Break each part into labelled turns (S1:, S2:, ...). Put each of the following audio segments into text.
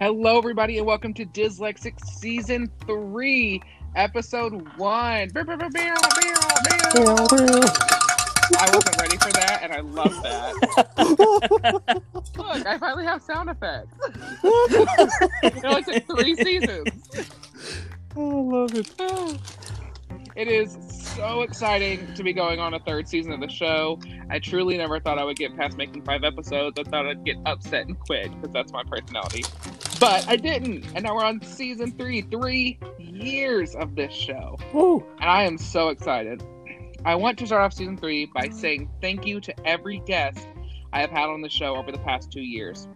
S1: Hello, everybody, and welcome to Dyslexic Season 3, Episode 1. Bow, bow, bow, bow, bow, bow. I wasn't ready for that, and I love that. Look, I finally have sound effects. it only took three seasons.
S2: Oh, I love it.
S1: It is so exciting to be going on a third season of the show. I truly never thought I would get past making five episodes. I thought I'd get upset and quit because that's my personality. But I didn't. And now we're on season three, three years of this show.
S2: Woo.
S1: And I am so excited. I want to start off season three by saying thank you to every guest I have had on the show over the past two years.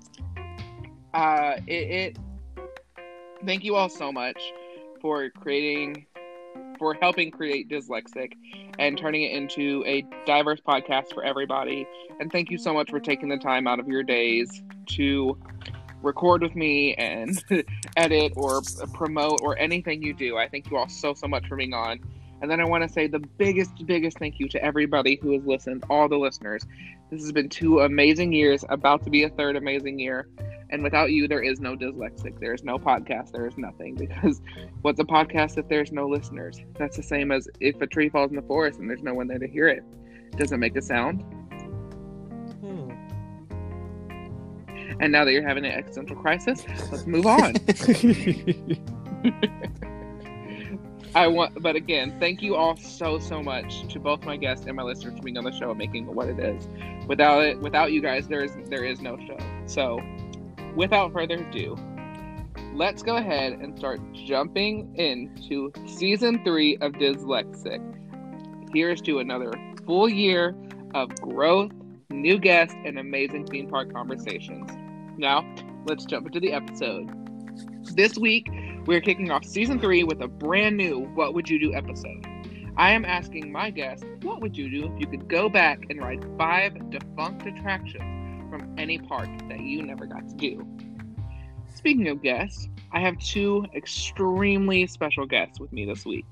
S1: Uh, it, it thank you all so much for creating for helping create Dyslexic and turning it into a diverse podcast for everybody. And thank you so much for taking the time out of your days to record with me and edit or promote or anything you do. I thank you all so, so much for being on. And then I want to say the biggest, biggest thank you to everybody who has listened, all the listeners. This has been two amazing years, about to be a third amazing year. And without you, there is no dyslexic. There is no podcast. There is nothing. Because what's a podcast if there's no listeners? That's the same as if a tree falls in the forest and there's no one there to hear it. Does it make a sound? And now that you're having an existential crisis, let's move on. I want, but again, thank you all so so much to both my guests and my listeners for being on the show and making what it is. Without it, without you guys, there is there is no show. So, without further ado, let's go ahead and start jumping into season three of Dyslexic. Here's to another full year of growth, new guests, and amazing theme park conversations. Now, let's jump into the episode. This week, we're kicking off season three with a brand new What Would You Do episode. I am asking my guests, what would you do if you could go back and ride five defunct attractions from any park that you never got to do? Speaking of guests, I have two extremely special guests with me this week.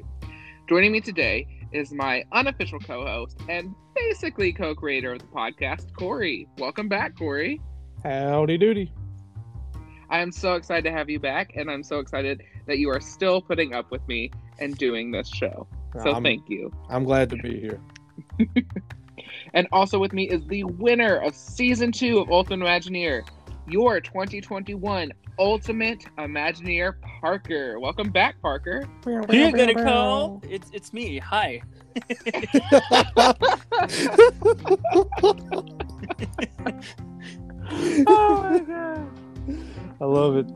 S1: Joining me today is my unofficial co host and basically co creator of the podcast, Corey. Welcome back, Corey.
S2: Howdy doody.
S1: I am so excited to have you back, and I'm so excited that you are still putting up with me and doing this show. So
S2: I'm,
S1: thank you.
S2: I'm glad to be here.
S1: And also with me is the winner of season two of Ultimate Imagineer, your 2021 Ultimate Imagineer, Parker. Welcome back, Parker.
S3: Are You're gonna call? It's it's me. Hi.
S1: oh my god.
S2: I love it.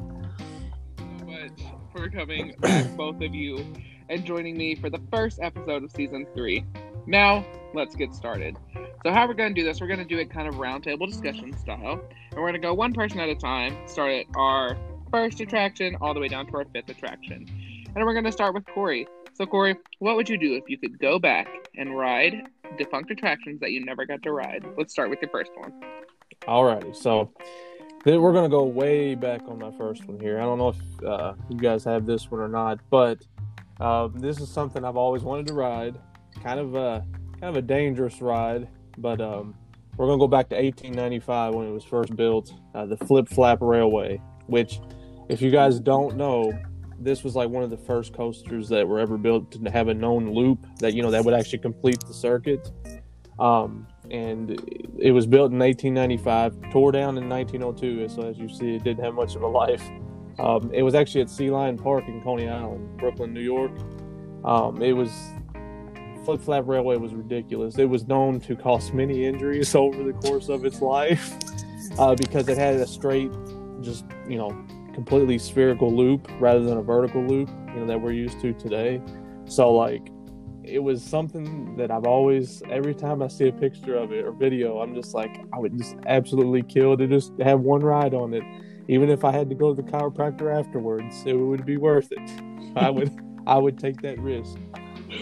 S1: so much for coming back, both of you, and joining me for the first episode of season three. Now, let's get started. So, how we're going to do this, we're going to do it kind of roundtable discussion style, and we're going to go one person at a time, start at our first attraction all the way down to our fifth attraction. And we're going to start with Corey. So, Corey, what would you do if you could go back and ride defunct attractions that you never got to ride? Let's start with your first one.
S2: Alrighty, so we're gonna go way back on my first one here. I don't know if uh, you guys have this one or not, but uh, this is something I've always wanted to ride. Kind of a kind of a dangerous ride, but um, we're gonna go back to 1895 when it was first built, uh, the Flip Flap Railway. Which, if you guys don't know, this was like one of the first coasters that were ever built to have a known loop that you know that would actually complete the circuit. Um, and it was built in 1895, tore down in 1902. So as you see, it didn't have much of a life. Um, it was actually at Sea Lion Park in Coney Island, Brooklyn, New York. Um, it was Flip Flap Railway was ridiculous. It was known to cause many injuries over the course of its life uh, because it had a straight, just you know, completely spherical loop rather than a vertical loop, you know, that we're used to today. So like it was something that I've always every time I see a picture of it or video, I'm just like I would just absolutely kill to just have one ride on it. Even if I had to go to the chiropractor afterwards, it would be worth it. I would I would take that risk.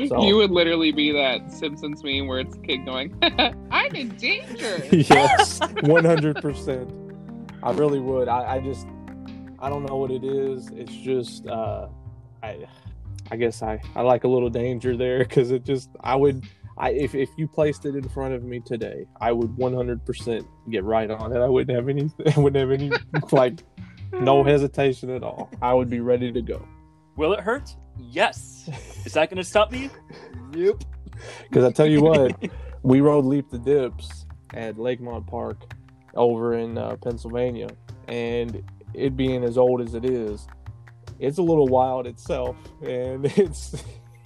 S2: So,
S1: You would literally be that Simpsons meme where it's a kid going, I'm in danger.
S2: yes, one hundred percent. I really would. I, I just I don't know what it is. It's just uh, I I guess I I like a little danger there because it just I would I if if you placed it in front of me today, I would one hundred percent get right on it. I wouldn't have any I wouldn't have any like No hesitation at all. I would be ready to go.
S3: Will it hurt? Yes. Is that going to stop me? Nope.
S2: Because I tell you what, we rode Leap the Dips at Lakemont Park over in uh, Pennsylvania, and it being as old as it is, it's a little wild itself, and it's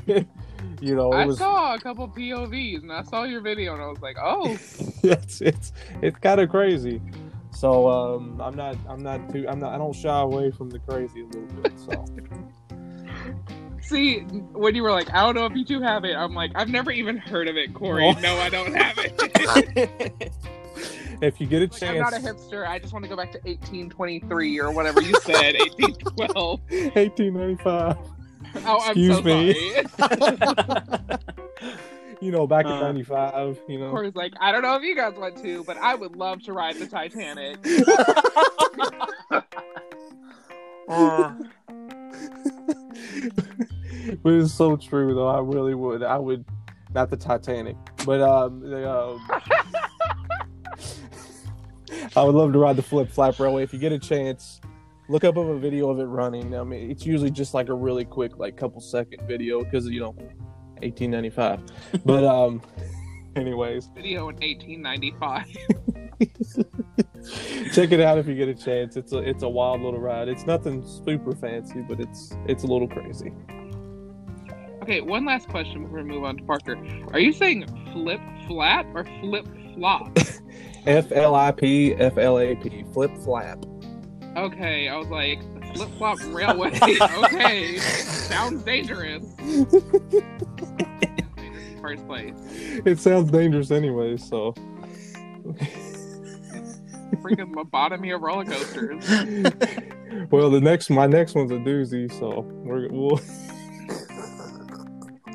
S2: you know it
S1: I
S2: was
S1: saw a couple POVs and I saw your video and I was like, oh,
S2: it's it's it's kind of crazy. So um, I'm not I'm not too I'm not I don't shy away from the crazy a little bit. So
S1: see, when you were like, I don't know if you two have it, I'm like, I've never even heard of it, Corey.
S2: No.
S1: No, I don't have it.
S2: if you get a
S1: Like, I'm not a hipster. I just want to go back to 1823 or whatever you said, 1812.
S2: 1895.
S1: Oh, I'm
S2: Excuse
S1: so
S2: me.
S1: sorry.
S2: You know, back in
S3: Uh.
S2: '95. You know.
S1: Corey's like, I don't know if you guys want to, but I would love to ride the Titanic.
S3: Uh,
S2: but it's so true though. I really would. I would not the Titanic, but um, the, um I would love to ride the flip flap railway. If you get a chance, look up a video of it running. I mean, it's usually just like a really quick, like couple second video because you know, 1895. But um, anyways,
S1: Video in 1895.
S2: check it out if you get a chance. It's a it's a wild little ride. It's nothing super fancy, but it's it's a little crazy.
S1: Okay, one last question before we move on to Parker. Are you saying flip flap or flip flop?
S2: F L I P F L A P flip flap.
S1: Okay, I was like, flip flop railway. okay, sounds dangerous. First place.
S2: It sounds dangerous anyway, so
S1: Freaking lobotomy of roller coasters.
S2: well the next my next one's a doozy, so we're we'll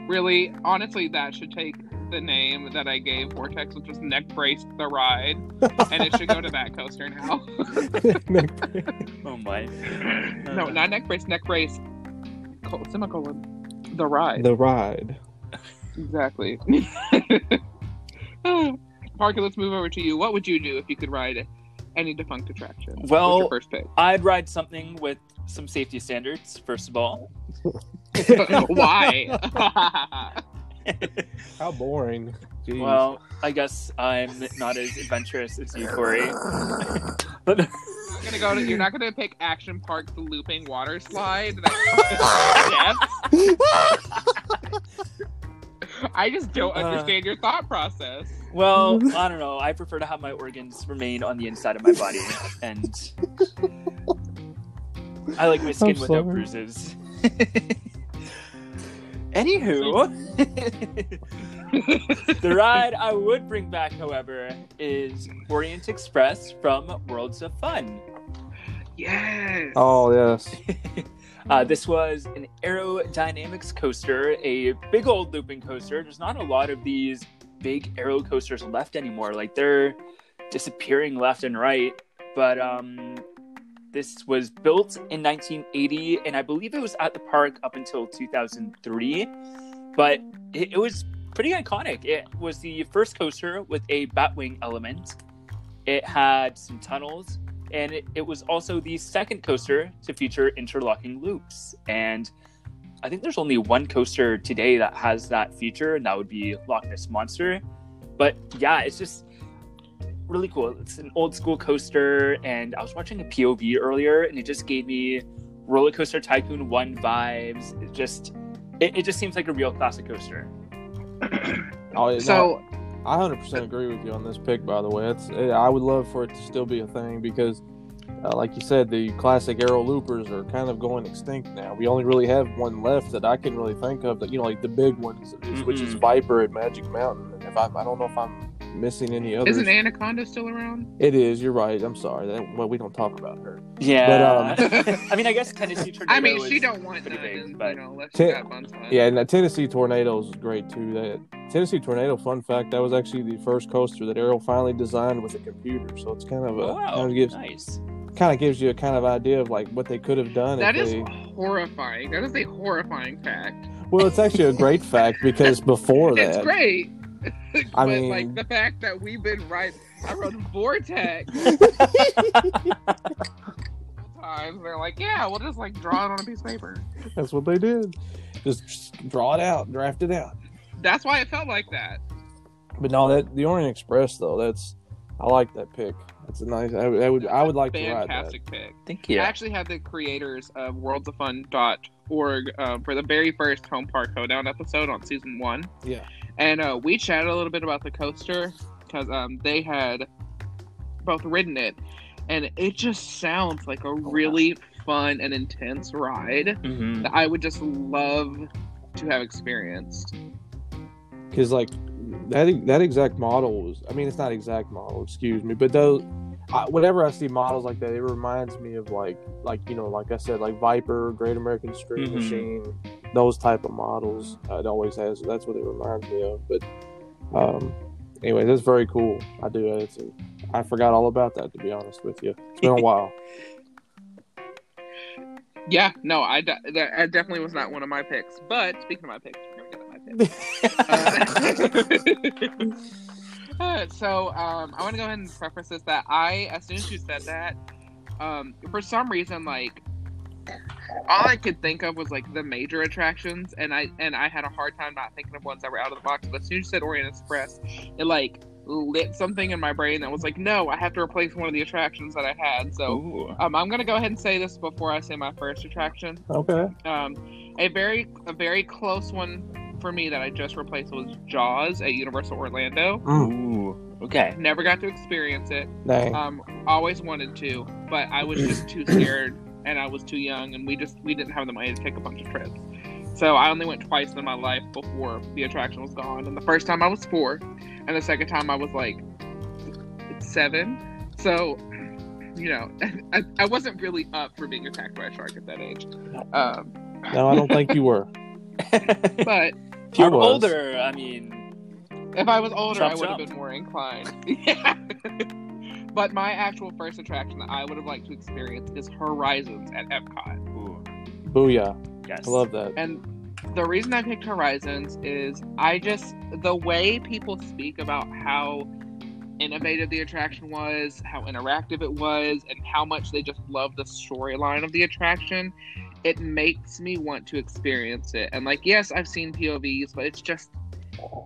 S1: Really, honestly, that should take the name that I gave Vortex, which was Neck Brace the Ride, and it should go to that coaster now.
S3: oh my.
S1: no, not Neck Brace, Neck Brace, col- semicolon, the ride.
S2: the ride.
S1: Exactly. Parker, let's move over to you. What would you do if you could ride any defunct attraction?
S3: Well-
S1: your first pick?
S3: I'd ride something with some safety standards, first of all.
S1: Why?
S2: How boring. Jeez.
S3: Well, I guess I'm not as adventurous as you, Corey. but
S1: You're gonna go to, you're not gonna pick Action Park's looping water slide. I just don't
S3: Uh.
S1: understand your thought process.
S3: well, I don't know. I prefer to have my organs remain on the inside of my body, and I like my skin
S2: I'm
S3: without
S2: sorry.
S3: bruises. Anywho, the ride I would bring back, however, is Orient Express from Worlds of Fun.
S1: Yes.
S2: Oh yes.
S3: Uh, this was an Arrow Dynamics coaster, a big old looping coaster. There's not a lot of these big Arrow coasters left anymore. Like they're disappearing left and right. But um, this was built in 1980, and I believe it was at the park up until 2003. But it, it was pretty iconic. It was the first coaster with a batwing element. It had some tunnels, and it, it was also the second coaster to feature interlocking loops. And I think there's only one coaster today that has that feature, and that would be Loch Ness Monster. But yeah, it's just really cool. It's an old school coaster, and I was watching a POV earlier, and it just gave me Roller Coaster Tycoon 1 vibes. It just it, it just seems like a real classic coaster.
S2: Oh, yeah, no,
S1: So
S2: I 100% agree with you on this pick. By the way, it's I would love for it to still be a thing because, uh, like you said, the classic Arrow loopers are kind of going extinct now. We only really have one left that I can really think of. That you know, like the big ones, is, which is
S3: Mhm.
S2: Viper at Magic Mountain. And if I, I don't know if I'm missing any others.
S1: isn't Anaconda still around?
S2: It is. You're right. I'm sorry. That, well, we don't talk about her.
S3: Yeah.
S1: But um,
S3: I mean, I guess Tennessee Tornado
S1: I mean, she don't want
S3: pretty
S1: none,
S3: big, but
S1: you know,
S2: Ten-
S1: she got buns on.
S2: Yeah, and that Tennessee Tornadoes is great too. That Tennessee Tornado, fun fact, that was actually the first coaster that Arrow finally designed with a computer. So it's kind of a
S3: oh, wow,
S2: kind of gives
S3: nice.
S2: kind of gives you a kind of idea of like what they could have done.
S1: That
S2: if
S1: is
S2: they...
S1: horrifying. That is a horrifying fact.
S2: well, it's actually a great fact because before that,
S1: It's great.
S2: I
S1: but
S2: mean-
S1: like the fact that we've been right I wrote Vortex. times. They're like, yeah, we'll just like draw it on a piece of paper.
S2: That's what they did. Just, just draw it out, draft it out.
S1: That's why it felt like that.
S2: But no, that the Orient Express though, that's I like that pick. That's a nice. I, I would I would like to ride that.
S1: Fantastic pick.
S3: Thank you.
S1: I actually had the creators of worldsofun.org uh, for the very first Home Park Hoedown episode on season one.
S2: Yeah.
S1: And uh, we chatted a little bit about the coaster because um, they had both ridden it, and it just sounds like a really fun and intense ride
S3: Mhm.
S1: that I would just love to have experienced.
S2: because like that that exact model was i mean it's not exact model excuse me but those I, whenever i see models like that it reminds me of like like you know like i said like viper great american street
S3: Mhm.
S2: machine those type of models uh, it always has that's what it reminds me of but um anyway that's very cool i do it's a, i forgot all about that to be honest with you it's been a while
S1: Yeah, no, I, de- that, that definitely was not one of my picks. But speaking of my picks, we're gonna get my picks. Uh, uh, so um, I want to go ahead and preface this that I, as soon as you said that, um, for some reason, like all I could think of was like the major attractions, and I and I had a hard time not thinking of ones that were out of the box. But as soon as you said Orient Express, it like lit something in my brain that was like, no, I have to replace one of the attractions that I had. So um, I'm gonna go ahead and say this before I say my first attraction.
S2: okay
S1: Um, a very a very close one for me that I just replaced was Jaws at Universal Orlando.
S2: mm,
S3: Ooh. Okay.
S1: Never got to experience it.
S2: dang
S1: Um, always wanted to, but I was just too scared and I was too young, and we just we didn't have the money to take a bunch of trips. So I only went twice in my life before the attraction was gone. And the first time I was four, and the second time I was like seven. So, you know, I, I wasn't really up for being attacked by a shark at that age. Um,
S2: no i don't think you were
S1: but
S3: if you're older, I mean,
S1: if I was older,
S3: Chop
S1: I would have been more inclined. Yeah. But my actual first attraction that I would have liked to experience is Horizons at Epcot.
S3: ooh,
S2: booyah
S3: yes.
S2: i love that
S1: And the reason I picked Horizons is I just the way people speak about how innovative the attraction was, how interactive it was, and how much they just love the storyline of the attraction. It makes me want to experience it. And like, yes, I've seen POVs, but it's just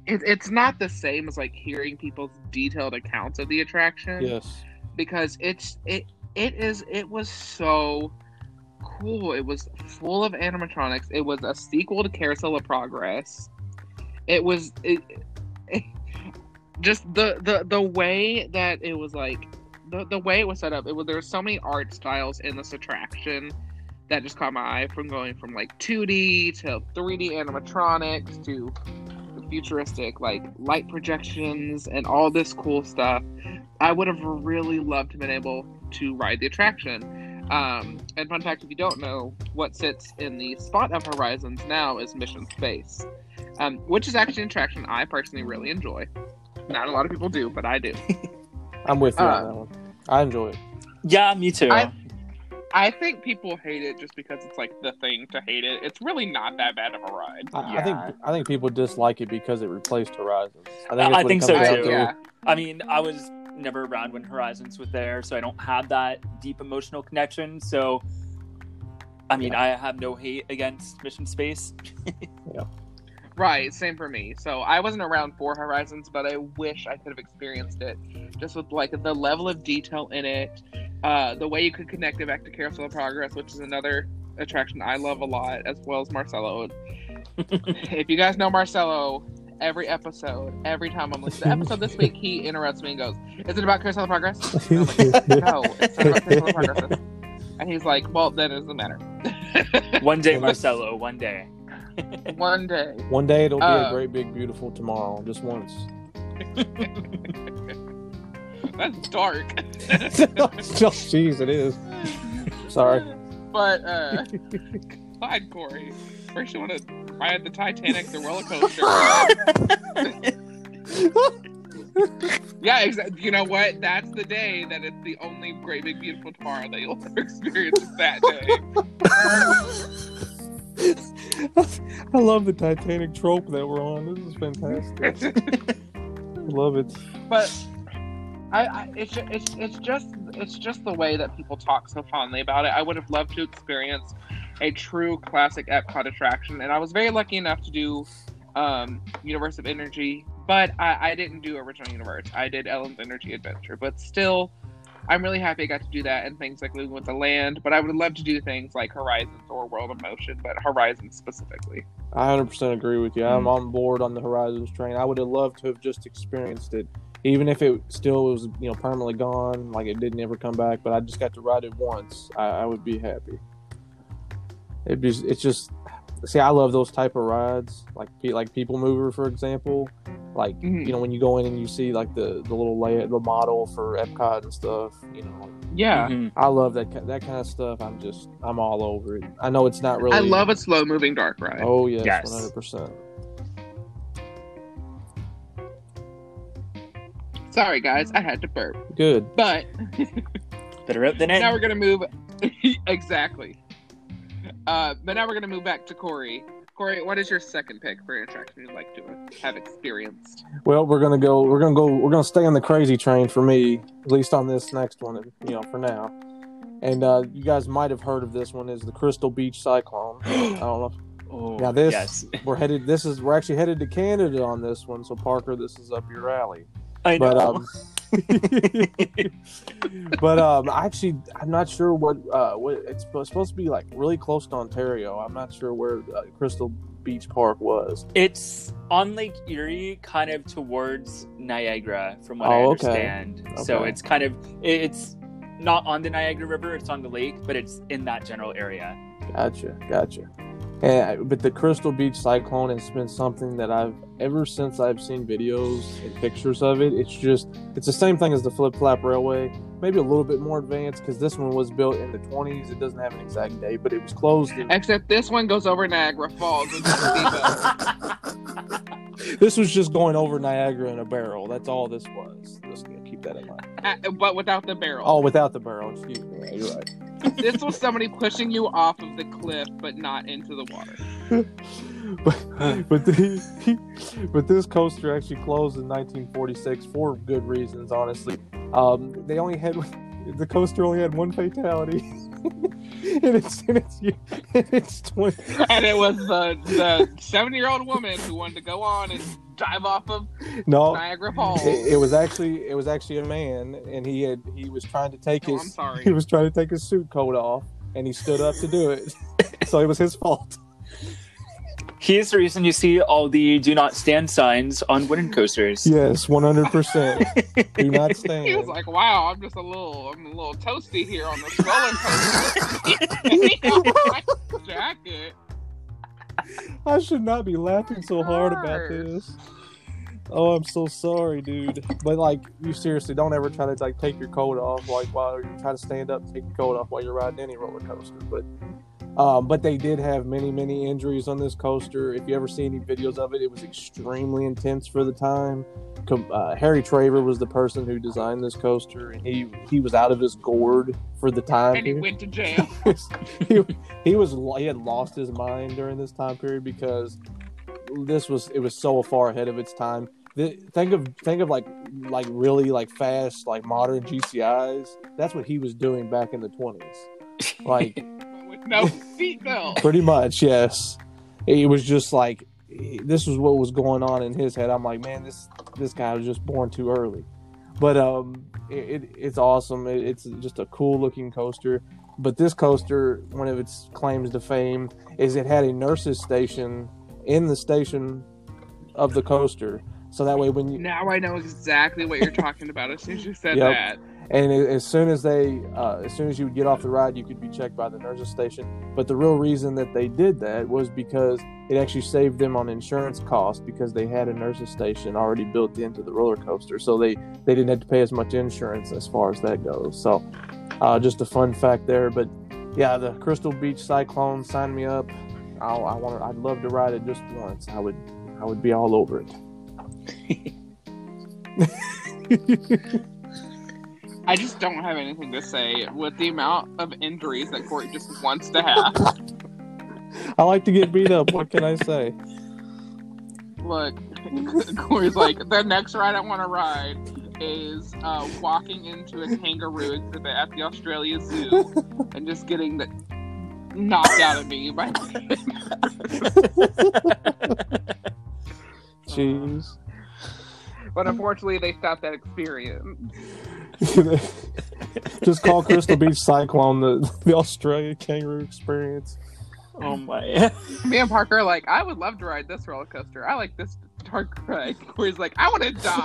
S1: it, it's not the same as like hearing people's detailed accounts of the attraction
S2: yes
S1: because it's it it is it was so cool. It was full of animatronics. It was a sequel to Carousel of Progress. It was it, it- just the the the way that it was like the, the way it was set up. It was there were so many art styles in this attraction that just caught my eye from going from like 2D to 3D animatronics to futuristic like light projections and all this cool stuff. I would have really loved to been able to ride the attraction. Um, and fun fact, if you don't know, what sits in the spot of Horizons now is Mission Space, um, which is actually an attraction I personally really enjoy. Not a lot of people do, but I do.
S2: i'm with you
S1: Uh,
S2: on that one i enjoy it
S3: Yeah, me too.
S1: I- I think people hate it just because it's like the thing to hate it. It's really not that bad of a ride.
S2: I, I think I think people dislike it because it replaced Horizons. I
S3: I-
S2: think,
S3: I think so, too.
S2: to.
S1: yeah.
S3: I mean, I was never around when Horizons was there, so I don't have that deep emotional connection. So, I mean, I have no hate against Mission Space.
S1: Right, same for me. So I wasn't around for Horizons, but I wish I could have experienced it. Just with like the level of detail in it, uh, the way you could connect it back to Carousel of Progress, which is another attraction I love a lot, as well as Marcello. if you guys know Marcello, every episode, every time I'm listening to the episode this week, he interrupts me and goes, "Is it about Carousel of Progress?" And I'm like, no, it's not about Carousel of Progress. And he's like, "Well, then it doesn't matter."
S3: one day, Marcelo, one day.
S1: One day.
S2: One day it'll be
S1: Uh,
S2: a great, big, beautiful tomorrow. Just once.
S1: That's dark.
S2: oh, jeez, it is. Sorry.
S1: But uh God, Corey. First you want to ride the Titanic, the roller coaster. yeah, exactly. You know what? That's the day that it's the only great big beautiful tomorrow that you'll ever experience that day.
S2: I love the Titanic trope that we're on. This is fantastic. I love it.
S1: but I, I it's, it's it's just it's just the way that people talk so fondly about it. I would have loved to experience a true classic Epcot attraction, and I was very lucky enough to do um, Universe of Energy, but I, I didn't do Original Universe. I did Ellen's Energy Adventure, but still, I'm really happy I got to do that and things like Living with the Land. But I would love to do things like Horizons or World of Motion, but Horizons specifically.
S2: I 100% agree with you. I'm hmm. on board on the Horizons train. I would have loved to have just experienced it, even if it still was, you know, permanently gone, like it didn't ever come back. But I just got to ride it once. I, I would be happy. It be, it's just, see, I love those type of rides, like like People Mover, for example. Like
S1: Mhm.
S2: you know, when you go in and you see like the the little layout, the model for Epcot and stuff. You know,
S1: Yeah.
S3: Mhm.
S2: I love that that kind of stuff. I'm just, I'm all over it. I know it's not really.
S1: I love a slow moving dark ride.
S2: Oh yes,
S3: Yes.
S2: 100. percent
S1: Sorry, guys, I had to burp.
S2: Good.
S1: But
S3: Better out than in.
S1: now we're gonna move exactly. Uh, but now we're gonna move back to Corey. Corey, what is your second pick for an attraction you'd like to have experienced?
S2: Well, we're gonna go. We're gonna go. We're gonna stay on the crazy train for me, at least on this next one. You know, for now. And uh, you guys might have heard of this one. Is the Crystal Beach Cyclone? I don't know.
S3: Oh,
S2: Now this
S3: yes.
S2: we're headed. This is we're actually headed to Canada on this one. So Parker, this is up your alley.
S3: I know.
S2: But um, but um, actually, I'm not sure what uh what it's supposed to be like. Really close to Ontario. I'm not sure where uh, Crystal Beach Park was.
S3: It's on Lake Erie, kind of towards Niagara, from what I
S2: Oh, okay.
S3: understand. So
S2: Okay.
S3: it's kind of it's not on the Niagara River; it's on the lake, but it's in that general area.
S2: Gotcha, gotcha. And but the Crystal Beach Cyclone has been something that I've ever since I've seen videos and pictures of it. It's just it's the same thing as the Flip Flap Railway, maybe a little bit more advanced because this one was built in the 20s. It doesn't have an exact date, but it was closed. In,
S1: Except this one goes over Niagara Falls with the steamboat.
S2: this was just going over Niagara in a barrel. That's all this was. Just keep that in mind.
S1: Uh, but without the barrel.
S2: Oh, without the barrel. Excuse me. You're right.
S1: This was somebody pushing you off of the cliff, but not into the water.
S2: but but, the, but this coaster actually closed in 1946 for good reasons. Honestly, um, they only had the coaster only had one fatality. and it's in its in its 20,
S1: And it was the the seven year old woman who wanted to go on and dive off of
S2: no
S1: Niagara Falls.
S2: it, it was actually it was actually a man and he had he was trying to take
S1: I'm
S2: his
S1: sorry.
S2: he was trying to take his suit coat off and he stood up to do it so it was his fault
S3: He's the reason you see all the "Do not stand" signs on wooden coasters.
S2: yes 100% do not stand
S1: He was like, "Wow, I'm just a little, I'm a little toasty here on this roller coaster." My jacket.
S2: I should not be laughing so hard about this. Oh, I'm so sorry, dude. But like, you seriously don't ever try to like take your coat off, like while you try to stand up, take your coat off while you're riding any roller coaster. But, um, but they did have many, many injuries on this coaster. If you ever see any videos of it, it was extremely intense for the time. Com- Uh, Harry Traver was the person who designed this coaster, and he he was out of his gourd for the time.
S1: And he went to jail.
S2: he, he was he had lost his mind during this time period because this was it was so far ahead of its time. The, think of think of like like really like fast like modern GCIs. That's what he was doing back in the twenties. Like
S1: no seatbelt.
S2: pretty much, yes. It was just like this was what was going on in his head. I'm like, man, this this guy was just born too early. But um, it, it it's awesome. It, it's just a cool looking coaster. But this coaster, one of its claims to fame is it had a nurses station in the station of the coaster. So that way, when you
S1: Now I know exactly what you're talking about as soon as you said
S2: Yep.
S1: that.
S2: And as soon as they uh, as soon as you would get off the ride you could be checked by the nurses station. But the real reason that they did that was because it actually saved them on insurance costs because they had a nurses station already built into the roller coaster. So they they didn't have to pay as much insurance as far as that goes. So uh, just a fun fact there. But yeah the crystal beach cyclone sign me up. I'll, i want i'd love to ride it just once. I would i would be all over it
S1: I just don't have anything to say with the amount of injuries that Corey just wants to have.
S2: i like to get beat up what can i say
S1: Look, Corey's like, the next ride I want to ride is uh, walking into a kangaroo exhibit at the Australia Zoo and just getting the knocked out of me by
S2: Jeez.
S1: But unfortunately they stopped that experience.
S2: Just call Crystal Beach Cyclone the, the Australia kangaroo experience.
S3: oh my.
S1: Me and Parker are like, I would love to ride this roller coaster. I like this dark ride. Where he's like, I want to die.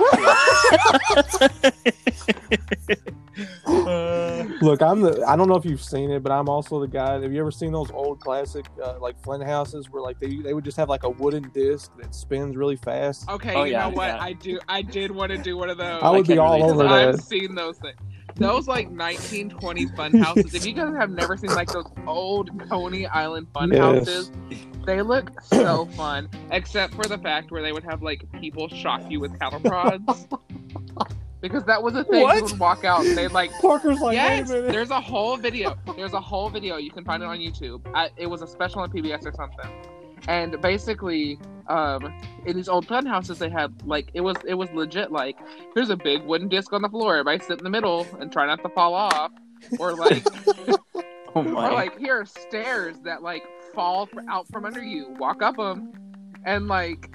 S3: Uh,
S2: Look, I'm the. I don't know if you've seen it, but I'm also the guy. Have you ever seen those old classic uh, like Flint houses where like they they would just have like a wooden disc that spins really fast?
S1: Okay,
S3: Oh,
S1: you
S3: yeah,
S1: know what?
S3: yeah.
S1: I do. I did want to do one of those.
S2: I would be all
S3: relate
S2: over
S3: that.
S1: I've seen those things. Those like 1920 fun houses. If you guys have never seen like those old Coney Island fun
S2: Yes.
S1: houses, they look so fun. Except for the fact where they would have like people shock you with cattle prods. Because that was a thing.
S3: What?
S1: You would walk out and they'd like
S2: Parker's like,
S1: yes,
S2: wait a
S1: there's a whole video. There's a whole video. You can find it on YouTube. I, it was a special on PBS or something. And basically, um, in these old fun houses, they had like it was it was legit. Like, here's a big wooden disc on the floor. Everybody sit in the middle and try not to fall off. Or like,
S3: oh
S1: or like here are stairs that like fall fr- out from under you. Walk up them, and like.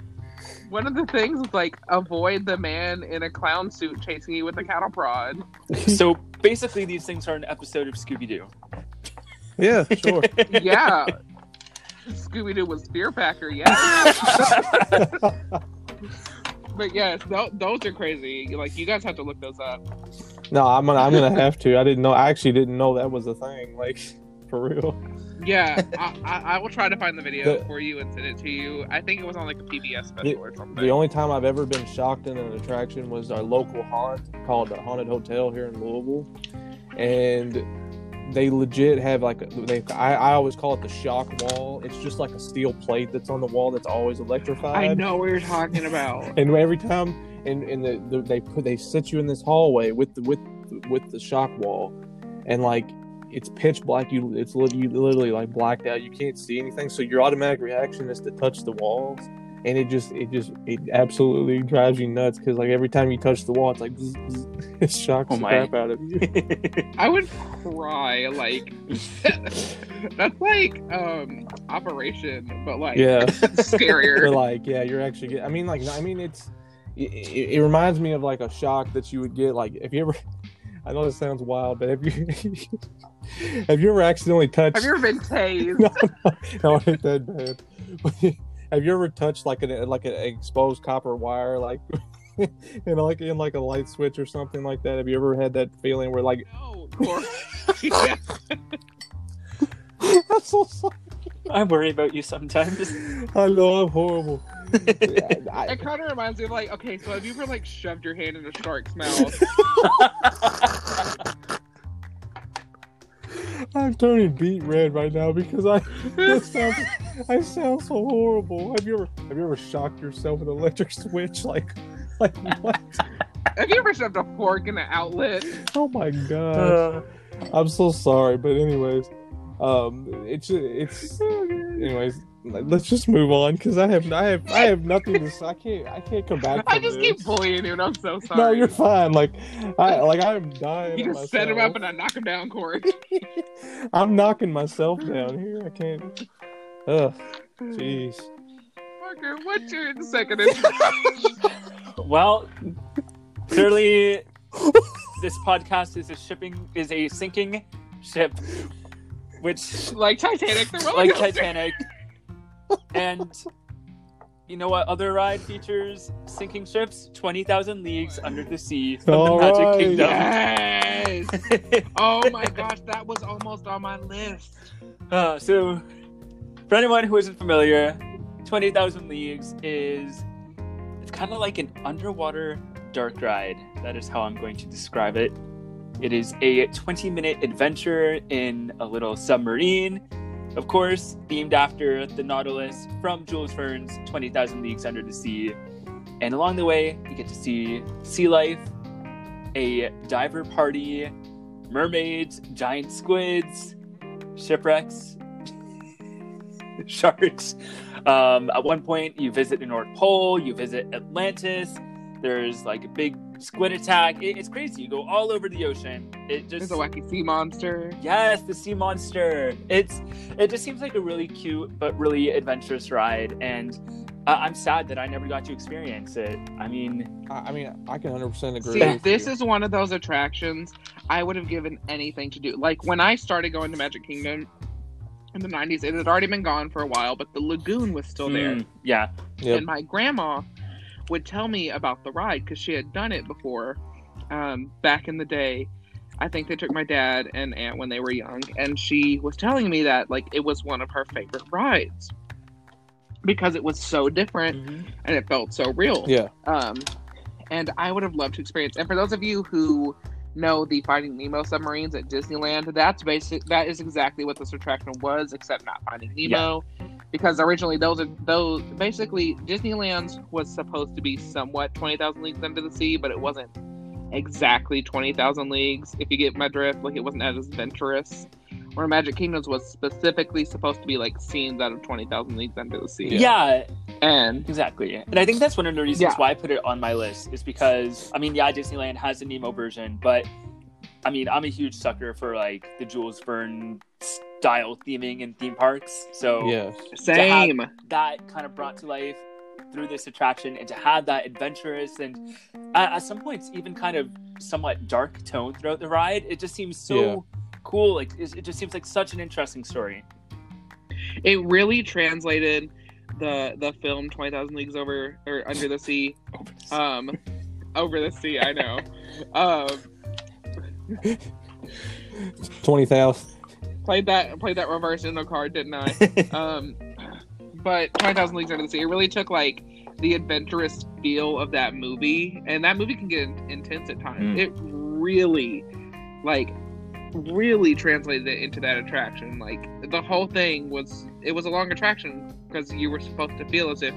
S1: One of the things is like avoid the man in a clown suit chasing you with a cattle prod.
S3: so basically, these things are an episode of Scooby Doo.
S2: yeah, sure.
S1: Yeah. Scooby Doo was Spear Packer, yes. but yes, th- those are crazy. Like you guys have to look those up.
S2: no, I'm gonna I'm gonna have to. I didn't know. I actually didn't know that was a thing. Like for real.
S1: Yeah, I, I, I will try to find the video
S2: The-
S1: for you and send it to you. I think it was on like a PBS special or something.
S2: The only time I've ever been shocked in an attraction was our local haunt called the Haunted Hotel here in Louisville, and they legit have like a, they. I, I always call it the shock wall. It's just like a steel plate that's on the wall that's always electrified.
S1: I know what you're talking about.
S2: And every time, and and the, the, they put they sit you in this hallway with the with with the shock wall, and like it's pitch black. You it's you literally like blacked out. You can't see anything. So your automatic reaction is to touch the walls, and it just it just it absolutely drives you nuts because like every time you touch the wall, it's like zzz, zzz, it shocks
S3: Oh
S2: the
S3: my.
S2: crap out of you.
S1: I would cry like that's like um operation, but like
S2: Yeah.
S1: scarier.
S2: But like, yeah, you're actually get. I mean, like, I mean, it's. It, it, it reminds me of like a shock that you would get. Like, if you ever, I know this sounds wild, but have you, have you ever accidentally touched?
S1: Have you ever been tased?
S2: no, no, no, it ain't that bad. But have you ever touched like an like an exposed copper wire, like, in like in like a light switch or something like that? Have you ever had that feeling where like,
S1: No, of
S2: I'm so sorry.
S3: I worry about you sometimes.
S2: I know I'm horrible. Yeah, I-
S1: It kind of reminds me of like, okay, so have you ever like shoved your hand in a shark's mouth?
S2: I'm turning beet red right now because I that sounds, I sound so horrible. Have you ever have you ever shocked yourself with an electric switch? Like like what?
S1: have you ever shoved a fork in an outlet?
S2: Oh my god.
S3: Uh,
S2: I'm so sorry, but anyways, um, it's it's anyways. Let's just move on because I have I have I have nothing to say. I can't I can't come back.
S1: I just
S2: this.
S1: keep bullying you, and I'm so sorry.
S2: No, you're fine. Like I like I'm dying.
S1: You
S2: of
S1: just set him up and I knock him down, Corey.
S2: I'm knocking myself down here. I can't. Ugh. Jeez.
S1: Parker, what's your second introduction?
S3: well, clearly, this podcast is a shipping is a sinking ship, which
S1: like Titanic, the roller
S3: like. Titanic. And you know what other ride features sinking ships? Twenty thousand leagues under the sea from
S2: All
S3: the Magic
S2: right.
S3: Kingdom.
S1: Yes. Oh my gosh, that was almost on my list.
S3: Uh, so, for anyone who isn't familiar, 20,000 Leagues is it's kind of like an underwater dark ride. That is how I'm going to describe it. It is a 20 minute adventure in a little submarine, of course, themed after the Nautilus from Jules Verne's 20,000 Leagues Under the Sea. And along the way, you get to see sea life, a diver party, mermaids, giant squids, shipwrecks, sharks. Um, at one point, you visit the North Pole, you visit Atlantis. There's like a big squid attack. It, it's crazy. You go all over the ocean. It
S1: There's
S3: just
S1: a wacky sea monster.
S3: yes, the sea monster. It's it just seems like a really cute but really adventurous ride, and uh, I'm sad that I never got to experience it. I mean,
S2: I, I mean, I can 100 percent agree.
S1: See,
S2: with
S1: this
S2: you.
S1: is one of those attractions I would have given anything to do. Like when I started going to Magic Kingdom in the 90s, it had already been gone for a while, but the lagoon was still there.
S3: mm, yeah,
S2: Yep.
S1: And my grandma would tell me about the ride because she had done it before um, back in the day. I think they took my dad and aunt when they were young, and she was telling me that like it was one of her favorite rides because it was so different and it felt so real.
S2: Yeah.
S1: Um, and I would have loved to experience. And for those of you who know the Finding Nemo submarines at Disneyland, that's basic. That is exactly what this attraction was, except not Finding Nemo, because originally those are those basically Disneyland's was supposed to be somewhat twenty thousand leagues under the sea, but it wasn't exactly twenty thousand leagues. If you get my drift, like it wasn't as adventurous. Where Magic Kingdoms was specifically supposed to be like scenes out of twenty thousand leagues under the sea.
S3: yeah,
S1: and
S3: Exactly. And I think that's one of the reasons
S1: Yeah.
S3: why I put it on my list is because I mean, yeah, Disneyland has the Nemo version, but I mean, I'm a huge sucker for like the Jules Verne style theming in theme parks. So
S2: Yes.
S1: same.
S3: that kind of brought to life through this attraction and to have that adventurous and at, at some points even kind of somewhat dark tone throughout the ride, it just seems so
S2: Yeah.
S3: Cool. Like it, it just seems like such an interesting story.
S1: it really translated the the film Twenty Thousand Leagues Over or Under the Sea, um, over the sea. I know. Um,
S2: Twenty thousand.
S1: played that played that reverse in the card, didn't I? Um, but Twenty Thousand Leagues Under the Sea. It really took like the adventurous feel of that movie, and that movie can get intense at times.
S3: Mm.
S1: It really, like, really translated it into that attraction. Like the whole thing was, it was a long attraction because you were supposed to feel as if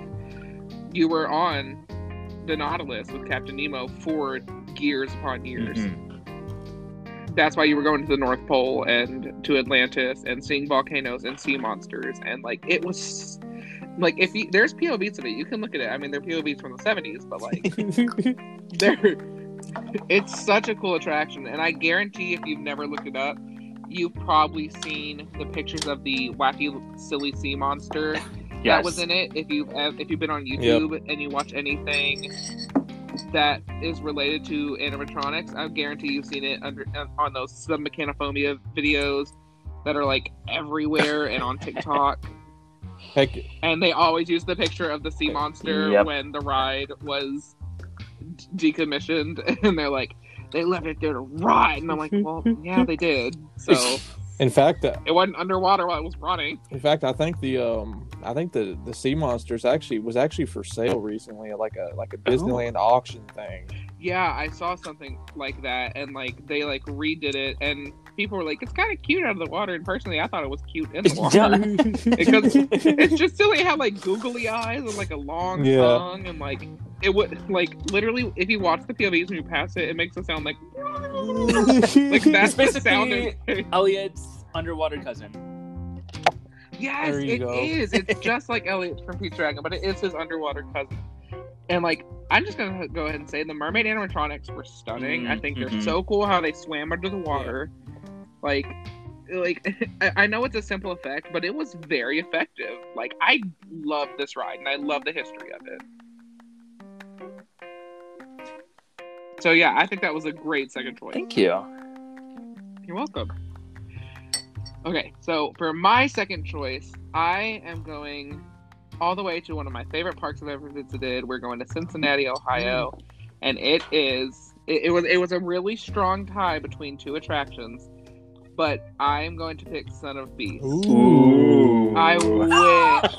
S1: you were on the Nautilus with Captain Nemo for years upon years
S3: Mhm.
S1: that's why you were going to the North Pole and to Atlantis and seeing volcanoes and sea monsters and like it was like if you there's POVs of it you can look at it I mean they're POVs from the 70s but like they're it's such a cool attraction and I guarantee if you've never looked it up you've probably seen the pictures of the wacky silly sea monster
S3: Yes.
S1: that was in it. If you've if you've been on YouTube and you watch anything that is related to animatronics, I guarantee you've seen it under uh, on those some mechanophobia videos that are like everywhere and on TikTok.
S2: Heck,
S1: and they always use the picture of the sea monster
S3: Yep.
S1: when the ride was decommissioned, and they're like. They left it there to rot, and I'm like, well, yeah, they did. So
S2: in fact, uh,
S1: it wasn't underwater while it was rotting.
S2: in fact, I think the um, I think the the sea monsters actually was actually for sale recently, like a like a Disneyland auction thing.
S1: Yeah, I saw something like that, and like they like redid it, and people were like, "It's kind of cute out of the water." And personally, I thought it was cute in the water because it's just silly. It had like googly eyes and like a long
S2: Yeah.
S1: tongue, and like it would like literally if you watch the POVs when you pass it, it makes a sound like like that's the
S3: basically-
S1: sound. It,
S3: Elliot's underwater cousin.
S1: yes,
S2: There you
S1: it
S2: go.
S1: is. It's just like Elliot from Pete's Dragon, but it is his underwater cousin. And like, I'm just gonna go ahead and say the mermaid animatronics were stunning. I think they're
S3: Mhm.
S1: so cool how they swam under the water. Like, like I I know it's a simple effect, but it was very effective. Like, I love this ride, and I love the history of it. So yeah, I think that was a great second choice.
S3: Thank you.
S1: You're welcome. Okay, so for my second choice, I am going all the way to one of my favorite parks I've ever visited. We're going to Cincinnati, Ohio, and it is it, it was it was a really strong tie between two attractions, but I'm going to pick Son of Beast.
S2: Ooh.
S1: I wish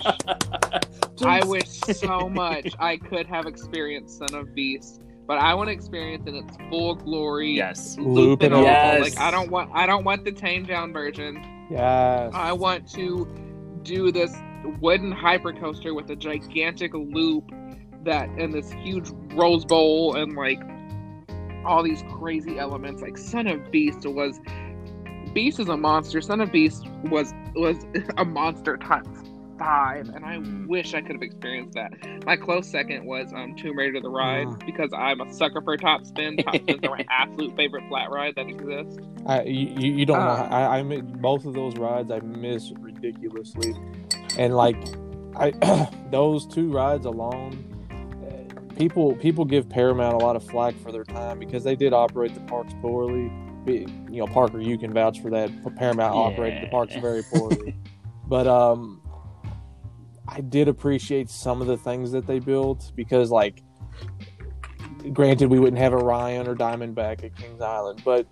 S1: I wish so much I could have experienced Son of Beast, but I want to experience it in its full glory.
S3: Yes.
S1: Loop and
S2: Looping
S1: all.
S3: Yes.
S1: Like I don't want I don't want the tamed down version.
S2: Yes.
S1: I want to do this wooden hyper coaster with a gigantic loop that and this huge rose bowl and like all these crazy elements. Like Son of Beast was Beast is a monster. Son of Beast was was a monster times five, and I
S3: Mm.
S1: wish I could have experienced that. My close second was um, Tomb Raider: The Ride
S2: Mm.
S1: because I'm a sucker for top spin. Top spins are my absolute favorite flat ride that exists.
S2: I you, you don't know.
S1: Ah.
S2: I, I mi- both of those rides I miss ridiculously, and like I those two rides alone. People people give Paramount a lot of flack for their time because they did operate the parks poorly. You know, Parker, you can vouch for that. Paramount operated the parks very poorly. but um, I did appreciate some of the things that they built because, like, granted, we wouldn't have Orion or Diamondback at Kings Island, but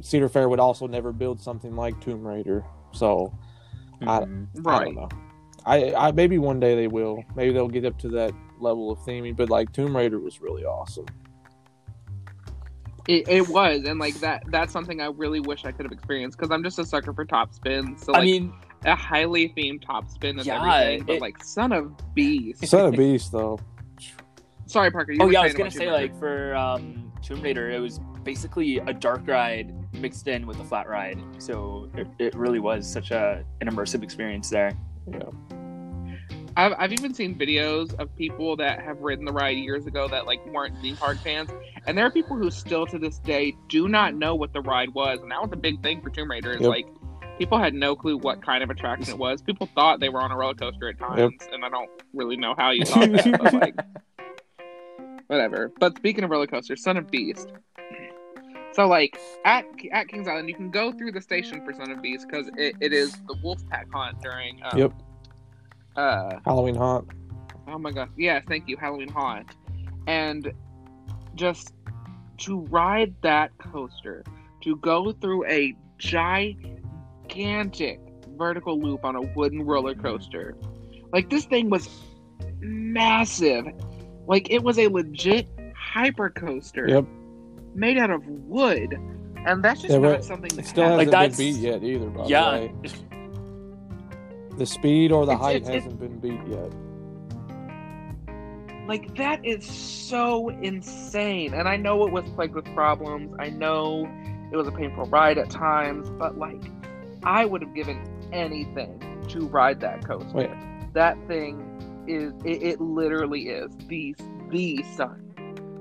S2: Cedar Fair would also never build something like Tomb Raider. So I-
S3: Mhm.
S2: I
S1: Right.
S2: don't know. I, I maybe one day they will. Maybe they'll get up to that level of theming. But like Tomb Raider was really awesome.
S1: It, it was, and like that. That's something I really wish I could have experienced because I'm just a sucker for top spins. So like
S3: I mean,
S1: a highly themed top spin and
S3: Yeah,
S1: everything. But
S3: it-
S1: like Son of Beast.
S2: Son of Beast though.
S1: Sorry, Parker. You
S3: oh
S1: were
S3: yeah, I was gonna say like for um, Tomb Raider, it was basically a dark ride mixed in with a flat ride, so it, it really was such a an immersive experience there.
S2: Yeah.
S1: I've, I've even seen videos of people that have ridden the ride years ago that like weren't theme park fans, and there are people who still to this day do not know what the ride was, and that was a big thing for Tomb Raider. Is
S2: Yep.
S1: like people had no clue what kind of attraction it was. People thought they were on a roller coaster at times, and I don't really know how you thought that, but like whatever. But speaking of roller coasters, Son of Beast. So like at at Kings Island, you can go through the station for Son of Beast because it, it is the Wolfpack hunt during. Um,
S2: Yep.
S1: Uh,
S2: Halloween Haunt.
S1: Oh my god. Yeah, thank you, Halloween Haunt. And just to ride that coaster, to go through a gigantic vertical loop on a wooden roller coaster. Like this thing was massive. Like it was a legit hyper coaster
S2: Yep.
S1: Made out of wood. And that's just
S2: Yeah,
S1: not something that
S2: still
S1: happens.
S2: hasn't
S3: Like,
S2: been beat yet either. By
S3: Yeah.
S2: the way. The speed or the
S1: It's-
S2: height
S1: it's- it's-
S2: hasn't been beat yet.
S1: Like that is so insane. And I know it was plagued with problems. I know it was a painful ride at times, but like I would have given anything to ride that coaster.
S2: Wait.
S1: That thing is it, it literally is the the son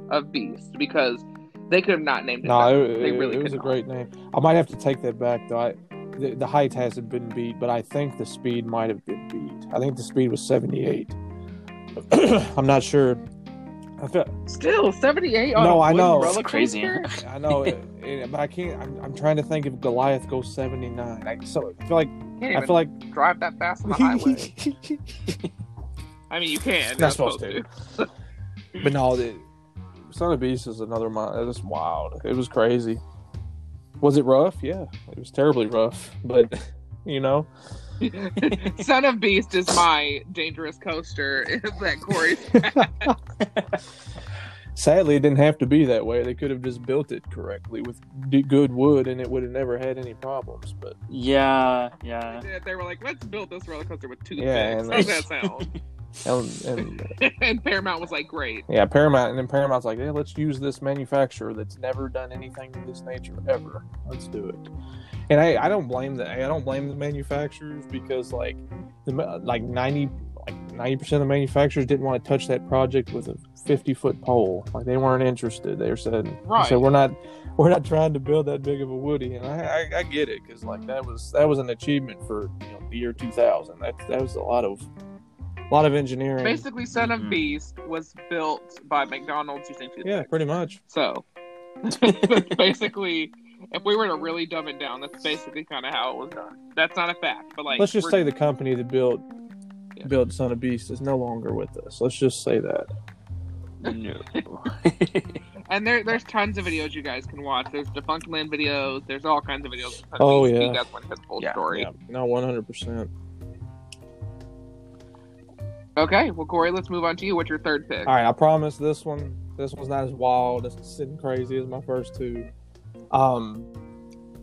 S1: of Beast because they could have not named it.
S2: No,
S1: better.
S2: it,
S1: they really
S2: it was
S1: could
S2: a
S1: not.
S2: great name. I might have to take that back though. I, the, the height hasn't been beat, but I think the speed might have been beat. I think the speed was 78. I'm not sure. I feel,
S1: Still 78 on
S2: No,
S1: a
S2: I
S1: wooden
S2: know.
S1: roller
S3: It's crazy.
S2: I know, it, it- but I can't. I'm, I'm trying to think if Goliath goes 79. I, so I feel like
S1: Can't
S2: I feel like
S1: drive that fast on the highway. I mean, you can.
S2: Not
S1: You're
S2: supposed to. but no, the Son of Beast is another. mi- It was wild. It was crazy. Was it rough? Yeah, it was terribly rough. But you know,
S1: Son of Beast is my dangerous coaster that Corey.
S2: sadly, it didn't have to be that way. They could have just built it correctly with d- good wood, and it would have never had any problems. But
S3: Yeah, yeah.
S1: they were like, let's build this roller coaster with toothpicks.
S2: Yeah, and
S1: How's that sound?
S2: And, and
S1: and Paramount was like, great.
S2: Yeah, Paramount, and then Paramount's like, yeah, let's use this manufacturer that's never done anything of this nature ever. Let's do it. And I, I don't blame the, I don't blame the manufacturers because like, the like ninety, like ninety percent of the manufacturers didn't want to touch that project with a fifty foot pole. Like they weren't interested. They said,
S1: Right.
S2: so we're not, we're not trying to build that big of a Woody. And I, I, I get it because like that was that was an achievement for you know the year two thousand. That that was a lot of, a lot of engineering.
S1: Basically, Son of
S3: Mhm.
S1: Beast was built by McDonald's using toothpicks.
S2: yeah, pretty much.
S1: So, basically, if we were to really dumb it down, that's basically kind of how it was done. That's not a fact, but like,
S2: Let's just say the company that built
S1: Yeah.
S2: built Son of Beast is no longer with us. Let's just say that.
S3: No.
S1: And there, there's tons of videos you guys can watch. There's Defunctland videos. There's all kinds of videos. of
S2: Oh,
S1: Beast.
S2: yeah.
S1: that's one want his full
S3: Yeah,
S1: story.
S2: Yeah, no, one hundred percent.
S1: Okay, well, Corey, let's move on to you. What's your third pick?
S2: All right, I promise this one. This one's not as wild, as sitting crazy as my first two. Um,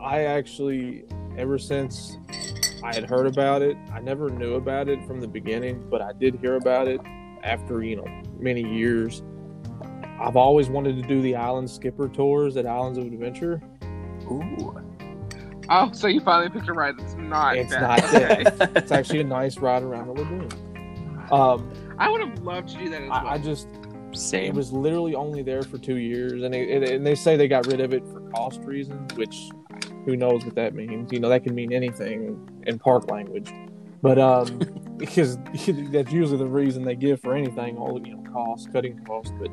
S2: I actually, ever since I had heard about it, I never knew about it from the beginning, but I did hear about it after you know many years. I've always wanted to do the island skipper tours at Islands of Adventure.
S3: Ooh.
S1: Oh, so you finally picked a ride that's not
S2: It's not it's actually a nice ride around the lagoon. Um,
S1: I would have loved to do that as well.
S2: I, I just it was literally only there for two years, and, it, and they say they got rid of it for cost reasons, which who knows what that means? You know, that can mean anything in park language, but um, because that's usually the reason they give for anything, all you know, cost cutting costs. But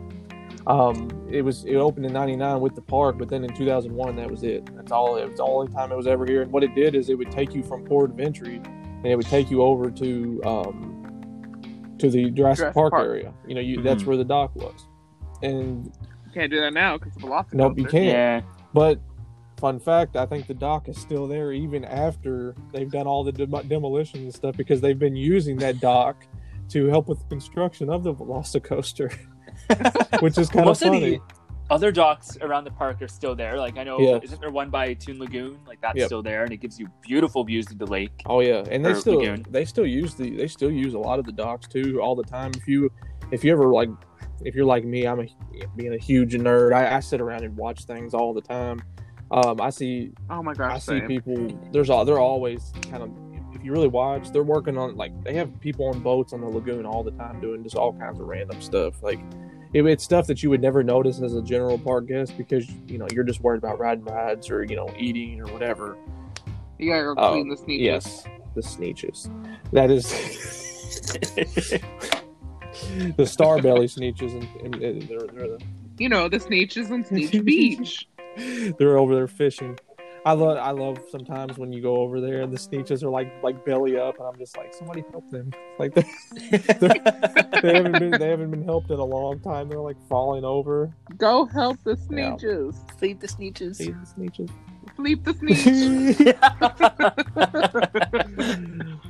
S2: um, it was it opened in '99 with the park, but then in 2001 that was it. That's all. It was the only time it was ever here. And what it did is it would take you from port of entry, and it would take you over to um, to the Jurassic,
S1: Jurassic
S2: Park,
S1: Park.
S2: area. You know, you that's
S3: Mhm.
S2: where the dock was, and
S1: You can't do that now because of Velocicoaster.
S2: Nope, you can't.
S3: Yeah.
S2: but fun fact, I think the dock is still there even after they've done all the dem- demolition and stuff because they've been using that dock to help with the construction of the Velocicoaster, which is kind of
S3: Most of
S2: funny.
S3: The other docks around the park are still there. Like I know,
S2: Yeah.
S3: isn't there one by Toon Lagoon? Like that's
S2: Yep.
S3: still there, and it gives you beautiful views of the lake.
S2: Oh yeah, and they
S3: Or
S2: still
S3: lagoon.
S2: they still use the they still use a lot of the docks too all the time. If you if you ever like if you're like me, I'm a being a huge nerd. I, I sit around and watch things all the time. Um, I see
S1: Oh my gosh!
S2: I
S1: gosh,
S2: see
S1: same.
S2: people. There's all. They're always kind of. If you really watch, they're working on like they have people on boats on the lagoon all the time doing just all kinds of random stuff. Like it, it's stuff that you would never notice as a general park guest because you know you're just worried about riding rides or you know eating or whatever.
S1: You gotta go clean oh, the sneakers.
S2: Yes, the Sneetches. That is the star belly Sneetches, and, and, and they're, they're the
S1: You know, the Sneetches on Sneetch Beach.
S2: they're over there fishing. I love I love sometimes when you go over there and the Sneetches are like like belly up and I'm just like somebody help them like they, they haven't been they haven't been helped in a long time they're like falling over.
S1: Go help the
S2: Yeah.
S1: Sneetches.
S3: Leave the Sneetches.
S2: See the Sneetches.
S1: Sleep the Sneetches.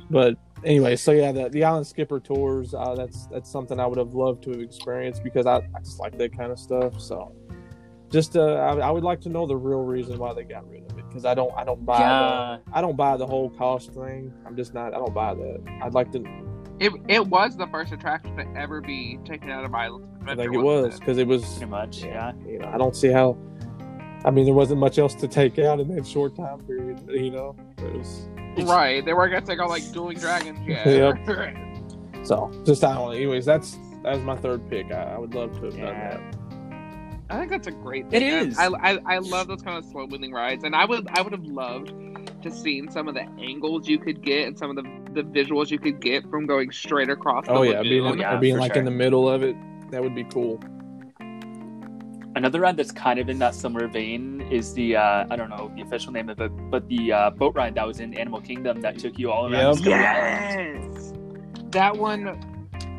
S2: but anyway, so yeah, the, the island skipper tours uh, that's that's something I would have loved to have experienced because I, I just like that kind of stuff. So just uh, I, I would like to know the real reason why they got rid of it because I don't I don't buy
S3: Yeah.
S2: the, I don't buy the whole cost thing. I'm just not I don't buy that. I'd like to
S1: It, it was the first attraction to ever be taken out of Islands of
S2: I think it
S1: wasn't
S2: because it was
S3: Pretty much. Yeah.
S2: you know I don't see how. I mean, there wasn't much else to take out in that short time period. You know, it was
S1: Right, they weren't gonna take out like dueling dragons yet.
S2: Yep. so just I don't. Anyways, that's that's my third pick. I, I would love to have done that.
S1: I think that's a great.
S3: It
S1: thing. I-
S3: is.
S1: I, I I love those kind of slow moving rides, and I would I would have loved to seen some of the angles you could get and some of the the visuals you could get from going straight across. The
S2: Oh yeah, being,
S1: lagoon.
S3: yeah,
S2: or being like
S3: sure.
S2: in the middle of it, that would be cool.
S3: Another ride that's kind of in that similar vein is the uh, I don't know the official name of it, but the uh, boat ride that was in Animal Kingdom that took you all around
S2: Yep.
S1: Yes, that one.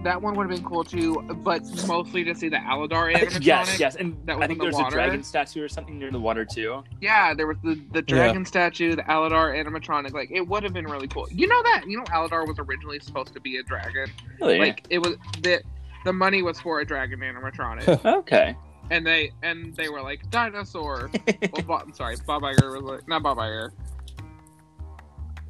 S1: That one would have been cool too, but mostly to see the Aladar animatronic.
S3: yes, yes, and
S1: that was
S3: I think
S1: in the
S3: there's
S1: water.
S3: a dragon statue or something near the water too.
S1: Yeah, there was the, the dragon statue, the Aladar animatronic. Like it would have been really cool. You know that? You know Aladar was originally supposed to be a dragon.
S3: Really?
S1: Like it was the the money was for a dragon animatronic,
S3: okay.
S1: and they and they were like dinosaur. well, Bob, I'm sorry, Bob Iger was like not Bob Iger.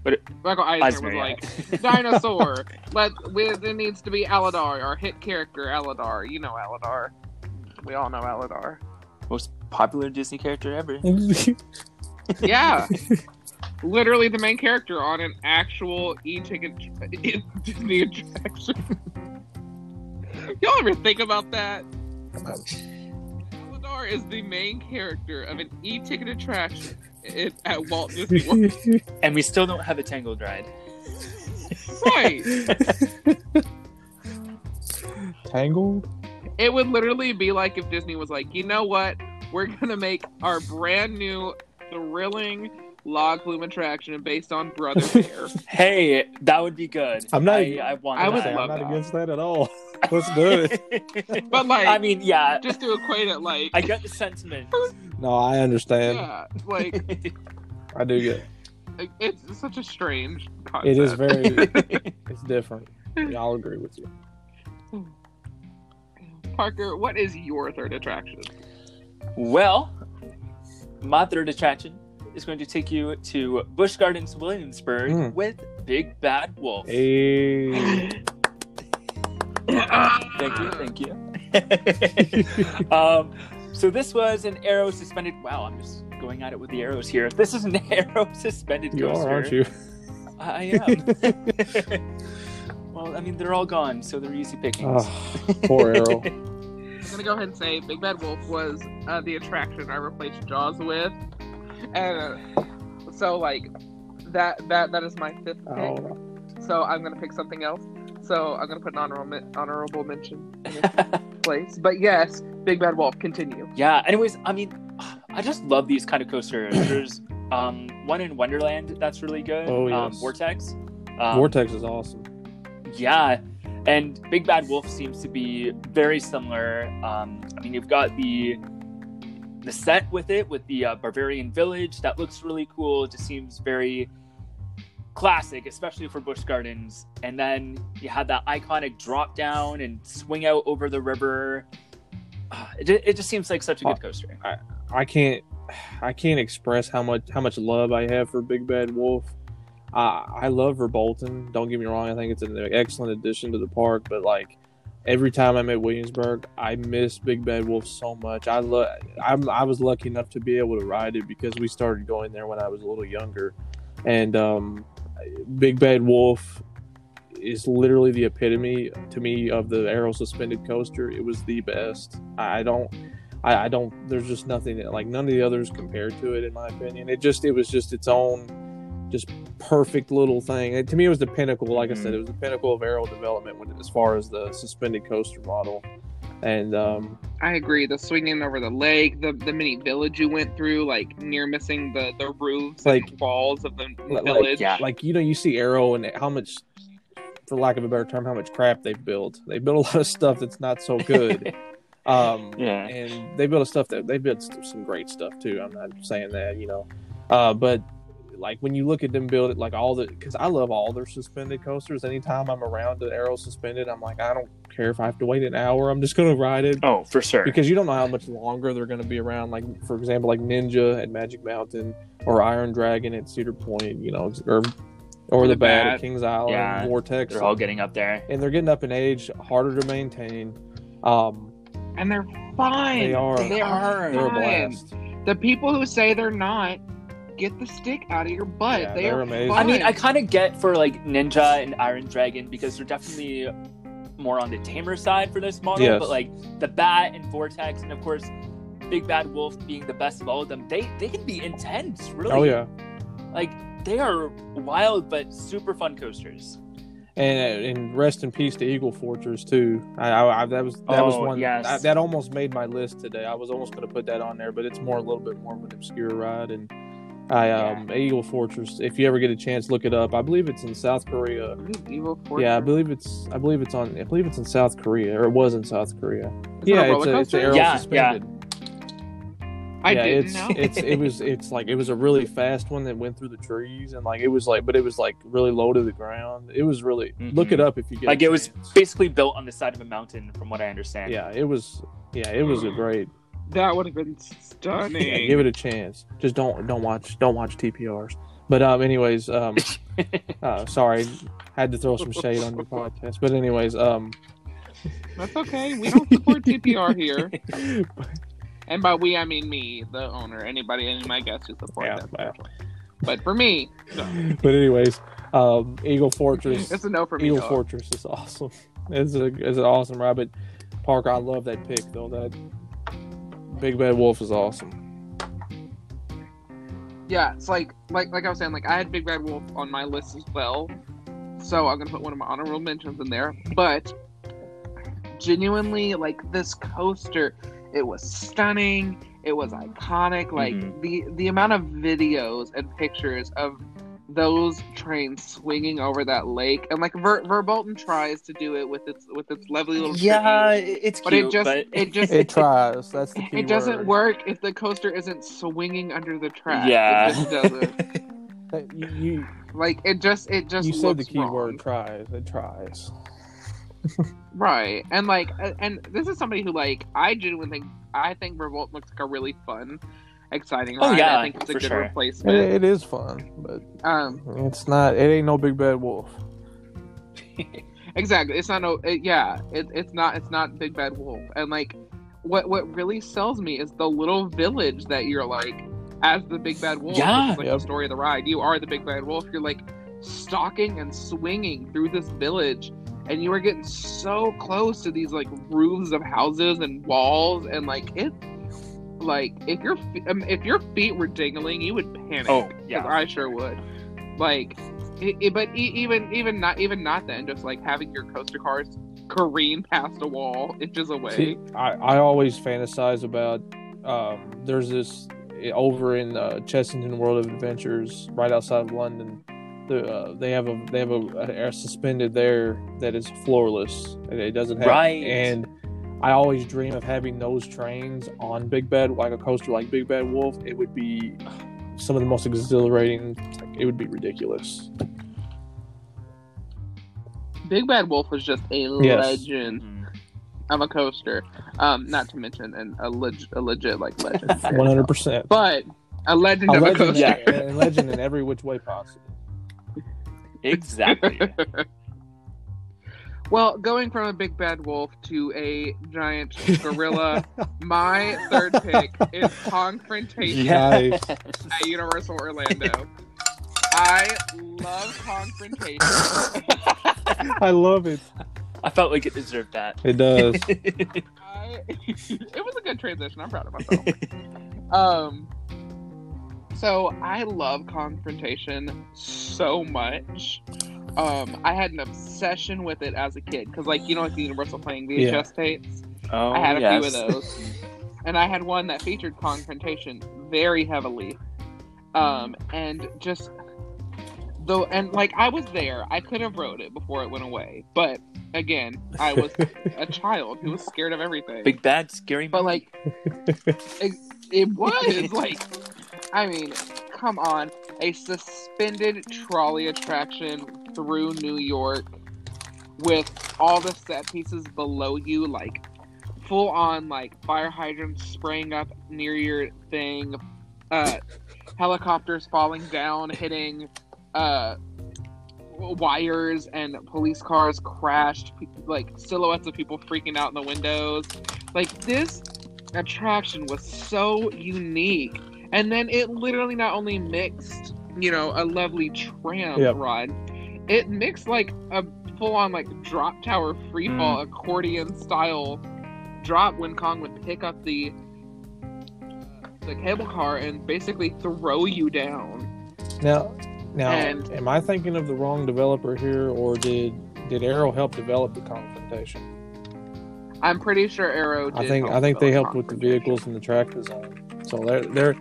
S3: But it-
S1: Michael Eisner,
S3: Eisner,
S1: was like dinosaur. Let we, there needs to be Aladar, our hit character Aladar. You know Aladar. We all know Aladar.
S3: Most popular Disney character ever.
S1: Yeah. Literally the main character on an actual e-ticket Disney attraction. Y'all ever think about that? Aladar is the main character of an e-ticket attraction at, at Walt Disney World.
S3: And we still don't have a Tangled ride.
S1: right.
S2: Tangled.
S1: It would literally be like if Disney was like, you know what? We're gonna make our brand new thrilling log flume attraction based on Brother Bear.
S3: Hey, that would be good.
S2: I'm not-
S3: I, I want
S1: I would
S3: that.
S2: I'm not
S1: that.
S2: against that at all. Let's do it.
S1: But, like-
S3: I mean, yeah,
S1: Just to equate it like
S3: I get the sentiment.
S2: No, I understand.
S1: Yeah, like
S2: I do get.
S1: Like, it's such a strange concept.
S2: It is very. it's different. Yeah, I'll agree with you.
S1: Parker, what is your third attraction?
S3: well, my third attraction is going to take you to Busch Gardens, Williamsburg,
S2: Mm.
S3: with Big Bad Wolf.
S2: Hey.
S3: Thank you, thank you. um, so this was an arrow suspended. Wow, I'm just going at it with the arrows here. This is an arrow suspended
S2: You
S3: coaster.
S2: are, aren't you?
S3: I am. well, I mean, they're all gone, so they're easy pickings.
S2: Oh, poor arrow.
S1: I'm gonna go ahead and say Big Bad Wolf was uh, the attraction I replaced Jaws with, and uh, so like that that that is my fifth pick.
S2: Oh,
S1: So I'm gonna pick something else. So I'm gonna put an honorable honorable mention in its place. But yes, Big Bad Wolf. Continue.
S3: yeah. Anyways, I mean, I just love these kind of coasters. There's um, one in Wonderland that's really good.
S2: Oh,
S3: um,
S2: yes.
S3: Vortex. Um,
S2: Vortex is awesome.
S3: Yeah, and Big Bad Wolf seems to be very similar. Um, I mean, you've got the the set with it with the uh, Bavarian Village that looks really cool. It just seems very classic, especially for Busch Gardens. And then you had that iconic drop down and swing out over the river. Ah, It, it just seems like such a good
S2: Oh.
S3: coaster.
S2: I can't I can't express how much how much love I have for Big Bad Wolf. I I love Verbolten. Don't get me wrong. I think it's an excellent addition to the park. But like every time I'm at Williamsburg, I miss Big Bad Wolf so much. I love. I'm I was lucky enough to be able to ride it because we started going there when I was a little younger, and um, Big Bad Wolf is literally the epitome to me of the arrow suspended coaster. It was the best. I don't. I, I don't. There's just nothing that, like none of the others compared to it, in my opinion. It just it was just its own, just perfect little thing. And to me, it was the pinnacle. Like I said, it was the pinnacle of Arrow development when, as far as the suspended coaster model. And um,
S1: I agree. The swinging over the lake, the the mini village you went through, like near missing the the roofs
S2: Like-
S1: and walls of the
S2: like,
S1: village.
S3: yeah.
S2: like you know, you see Arrow and how much, for lack of a better term, how much crap they've built. They built a lot of stuff that's not so good. um,
S3: Yeah.
S2: and they built stuff that they built some great stuff too. I'm not saying that, you know, uh, but like when you look at them build it, like all the because I love all their suspended coasters. Anytime I'm around the arrow suspended, I'm like, I don't care if I have to wait an hour. I'm just gonna ride it
S3: Oh, for sure.
S2: because you don't know how much longer they're going to be around. Like for example, like Ninja at Magic Mountain or Iron Dragon at Cedar Point, you know, or or,
S1: Or
S2: the
S1: the
S2: Bat
S1: Bat.
S2: at Kings Island,
S3: Yeah,
S2: Vortex,
S3: They're all getting up there.
S2: and they're getting up in age, harder to maintain. Um,
S1: and they're fine.
S2: They are.
S1: They are.
S2: they're a blast.
S1: The people who say they're not, get the stick out of your butt.
S2: Yeah,
S1: they
S2: they're
S1: are
S2: amazing.
S3: I mean, I kind of get for like Ninja and Iron Dragon because they're definitely more on the tamer side for this model.
S2: Yes.
S3: But like the Bat and Vortex, and of course, Big Bad Wolf being the best of all of them, they they can be intense. Really,
S2: Oh yeah,
S3: like they are wild but super fun coasters.
S2: and uh, and rest in peace to Eagle Fortress too. I, I, I that was that was
S3: oh,
S2: one
S3: yes.
S2: I- that almost made my list today. I was almost going to put that on there, but it's more a little bit more of an obscure ride and. I um Eagle Fortress. If you ever get a chance, look it up. I believe it's in South Korea.
S1: Evil
S2: Yeah, I believe it's I believe it's on I believe it's in South Korea or it was in South Korea.
S1: Is
S2: yeah,
S1: a
S2: it's a, it's a
S1: coaster?
S2: arrow
S3: Yeah,
S2: suspended.
S1: I
S2: yeah,
S1: didn't
S2: it's
S1: know.
S2: it's it was it's like it was a really fast one that went through the trees and like it was like but it was like really low to the ground. It was really look
S3: Mhm.
S2: it up if you get
S3: Like
S2: a
S3: it was basically built on the side of a mountain, from what I understand.
S2: yeah, it was yeah, it was a great
S1: that would have been stunning.
S2: yeah, give it a chance. Just don't don't watch don't watch TPRs. But um anyways, um uh sorry, had to throw some shade on your podcast. But anyways, um
S1: That's okay. We don't support TPR here. And by we, I mean me, the owner. Anybody, any of my guests who support
S2: Yeah,
S1: that.
S2: well.
S1: But for me,
S2: but anyways, um Eagle Fortress
S1: it's a no for me.
S2: Eagle
S1: dog.
S2: Fortress is awesome. It's a it's an awesome ride. But Parker, I love that pick though. That Big Bad Wolf is awesome.
S1: Yeah, it's like like like I was saying, like I had Big Bad Wolf on my list as well. So I'm gonna put one of my honorable mentions in there. But genuinely, like this coaster, it was stunning. It was iconic. Like
S3: Mhm.
S1: the the amount of videos and pictures of those trains swinging over that lake, and like Ver, Verbolten tries to do it with its with its lovely little
S3: Yeah,
S1: tribute,
S3: it's cute,
S1: but it just
S3: but
S1: it just
S2: It tries. That's the key.
S1: it doesn't work if the coaster isn't swinging under the track.
S3: yeah,
S1: it just doesn't.
S2: You, you,
S1: Like it just it just
S2: you said the
S1: looks
S2: key
S1: wrong.
S2: word tries. It tries.
S1: right? And like and this is somebody who like I genuinely think I think Revolt looks like a really fun, exciting
S3: Oh,
S1: ride.
S3: yeah,
S1: I think it's a good
S3: sure.
S2: It,
S1: replacement.
S2: it is fun, but
S1: Um,
S2: it's not. It ain't no Big Bad Wolf.
S1: exactly. It's not no. It, yeah, it, it's not. It's not Big Bad Wolf. And like, what what really sells me is the little village that you're like as the big bad wolf.
S3: Yeah.
S1: which like
S2: Yep.
S1: the story of the ride. You are the big bad wolf. You're like stalking and swinging through this village, and you are getting so close to these like roofs of houses and walls, and like it. Like if your um, if your feet were dingling, you would panic.
S3: Oh,
S1: 'Cause
S3: yeah.
S1: I sure would. Like, it, it- but e- even even not even not then, just like having your coaster cars careen past a wall inches away.
S2: See, I, I always fantasize about um, there's this over in uh, Chessington World of Adventures, right outside of London. The, uh, they have a they have a, a suspended there that is floorless. and It doesn't have
S3: Right.
S2: and I always dream of having those trains on Big Bad, like a coaster like Big Bad Wolf. It would be some of the most exhilarating. It would be ridiculous.
S1: Big Bad Wolf was just a
S2: Yes.
S1: legend of a coaster. Um, not to mention an, a, leg- a legit like legend,
S2: One hundred percent.
S1: but a legend
S2: A
S1: of a coaster.
S3: Yeah.
S2: a legend in every which way possible.
S3: Exactly.
S1: Well, going from a big bad wolf to a giant gorilla, my third pick is Confrontation
S2: Nice.
S1: at Universal Orlando. I love Confrontation.
S2: I love it.
S3: I felt like it deserved that.
S2: It does.
S1: I, it was a good transition. I'm proud of myself. um, so I love Confrontation so much. Um, I had an obsession with it as a kid because, like, you know, like the Universal playing VHS
S2: Yeah.
S1: tapes.
S3: Oh,
S1: I had a
S3: yes.
S1: few of those, and I had one that featured confrontation very heavily, um, and just though, and like I was there, I could have wrote it before it went away, but again, I was a child who was scared of everything.
S3: Big bad scary.
S1: but like, it, it was like, I mean, come on, a suspended trolley attraction through New York with all the set pieces below you, like full on like fire hydrants spraying up near your thing, uh, helicopters falling down, hitting uh, wires, and police cars crashed, like silhouettes of people freaking out in the windows. Like this attraction was so unique, and then it literally not only mixed, you know, a lovely tram
S2: Yep.
S1: ride, it mixed like a full on like drop tower free fall
S2: Mm.
S1: accordion style drop when Kong would pick up the the cable car and basically throw you down.
S2: Now, now,
S1: And-
S2: am I thinking of the wrong developer here, or did did Arrow help develop the confrontation?
S1: I'm pretty sure Arrow. Did
S2: I think I think they helped with the vehicles and the track design. So there, there,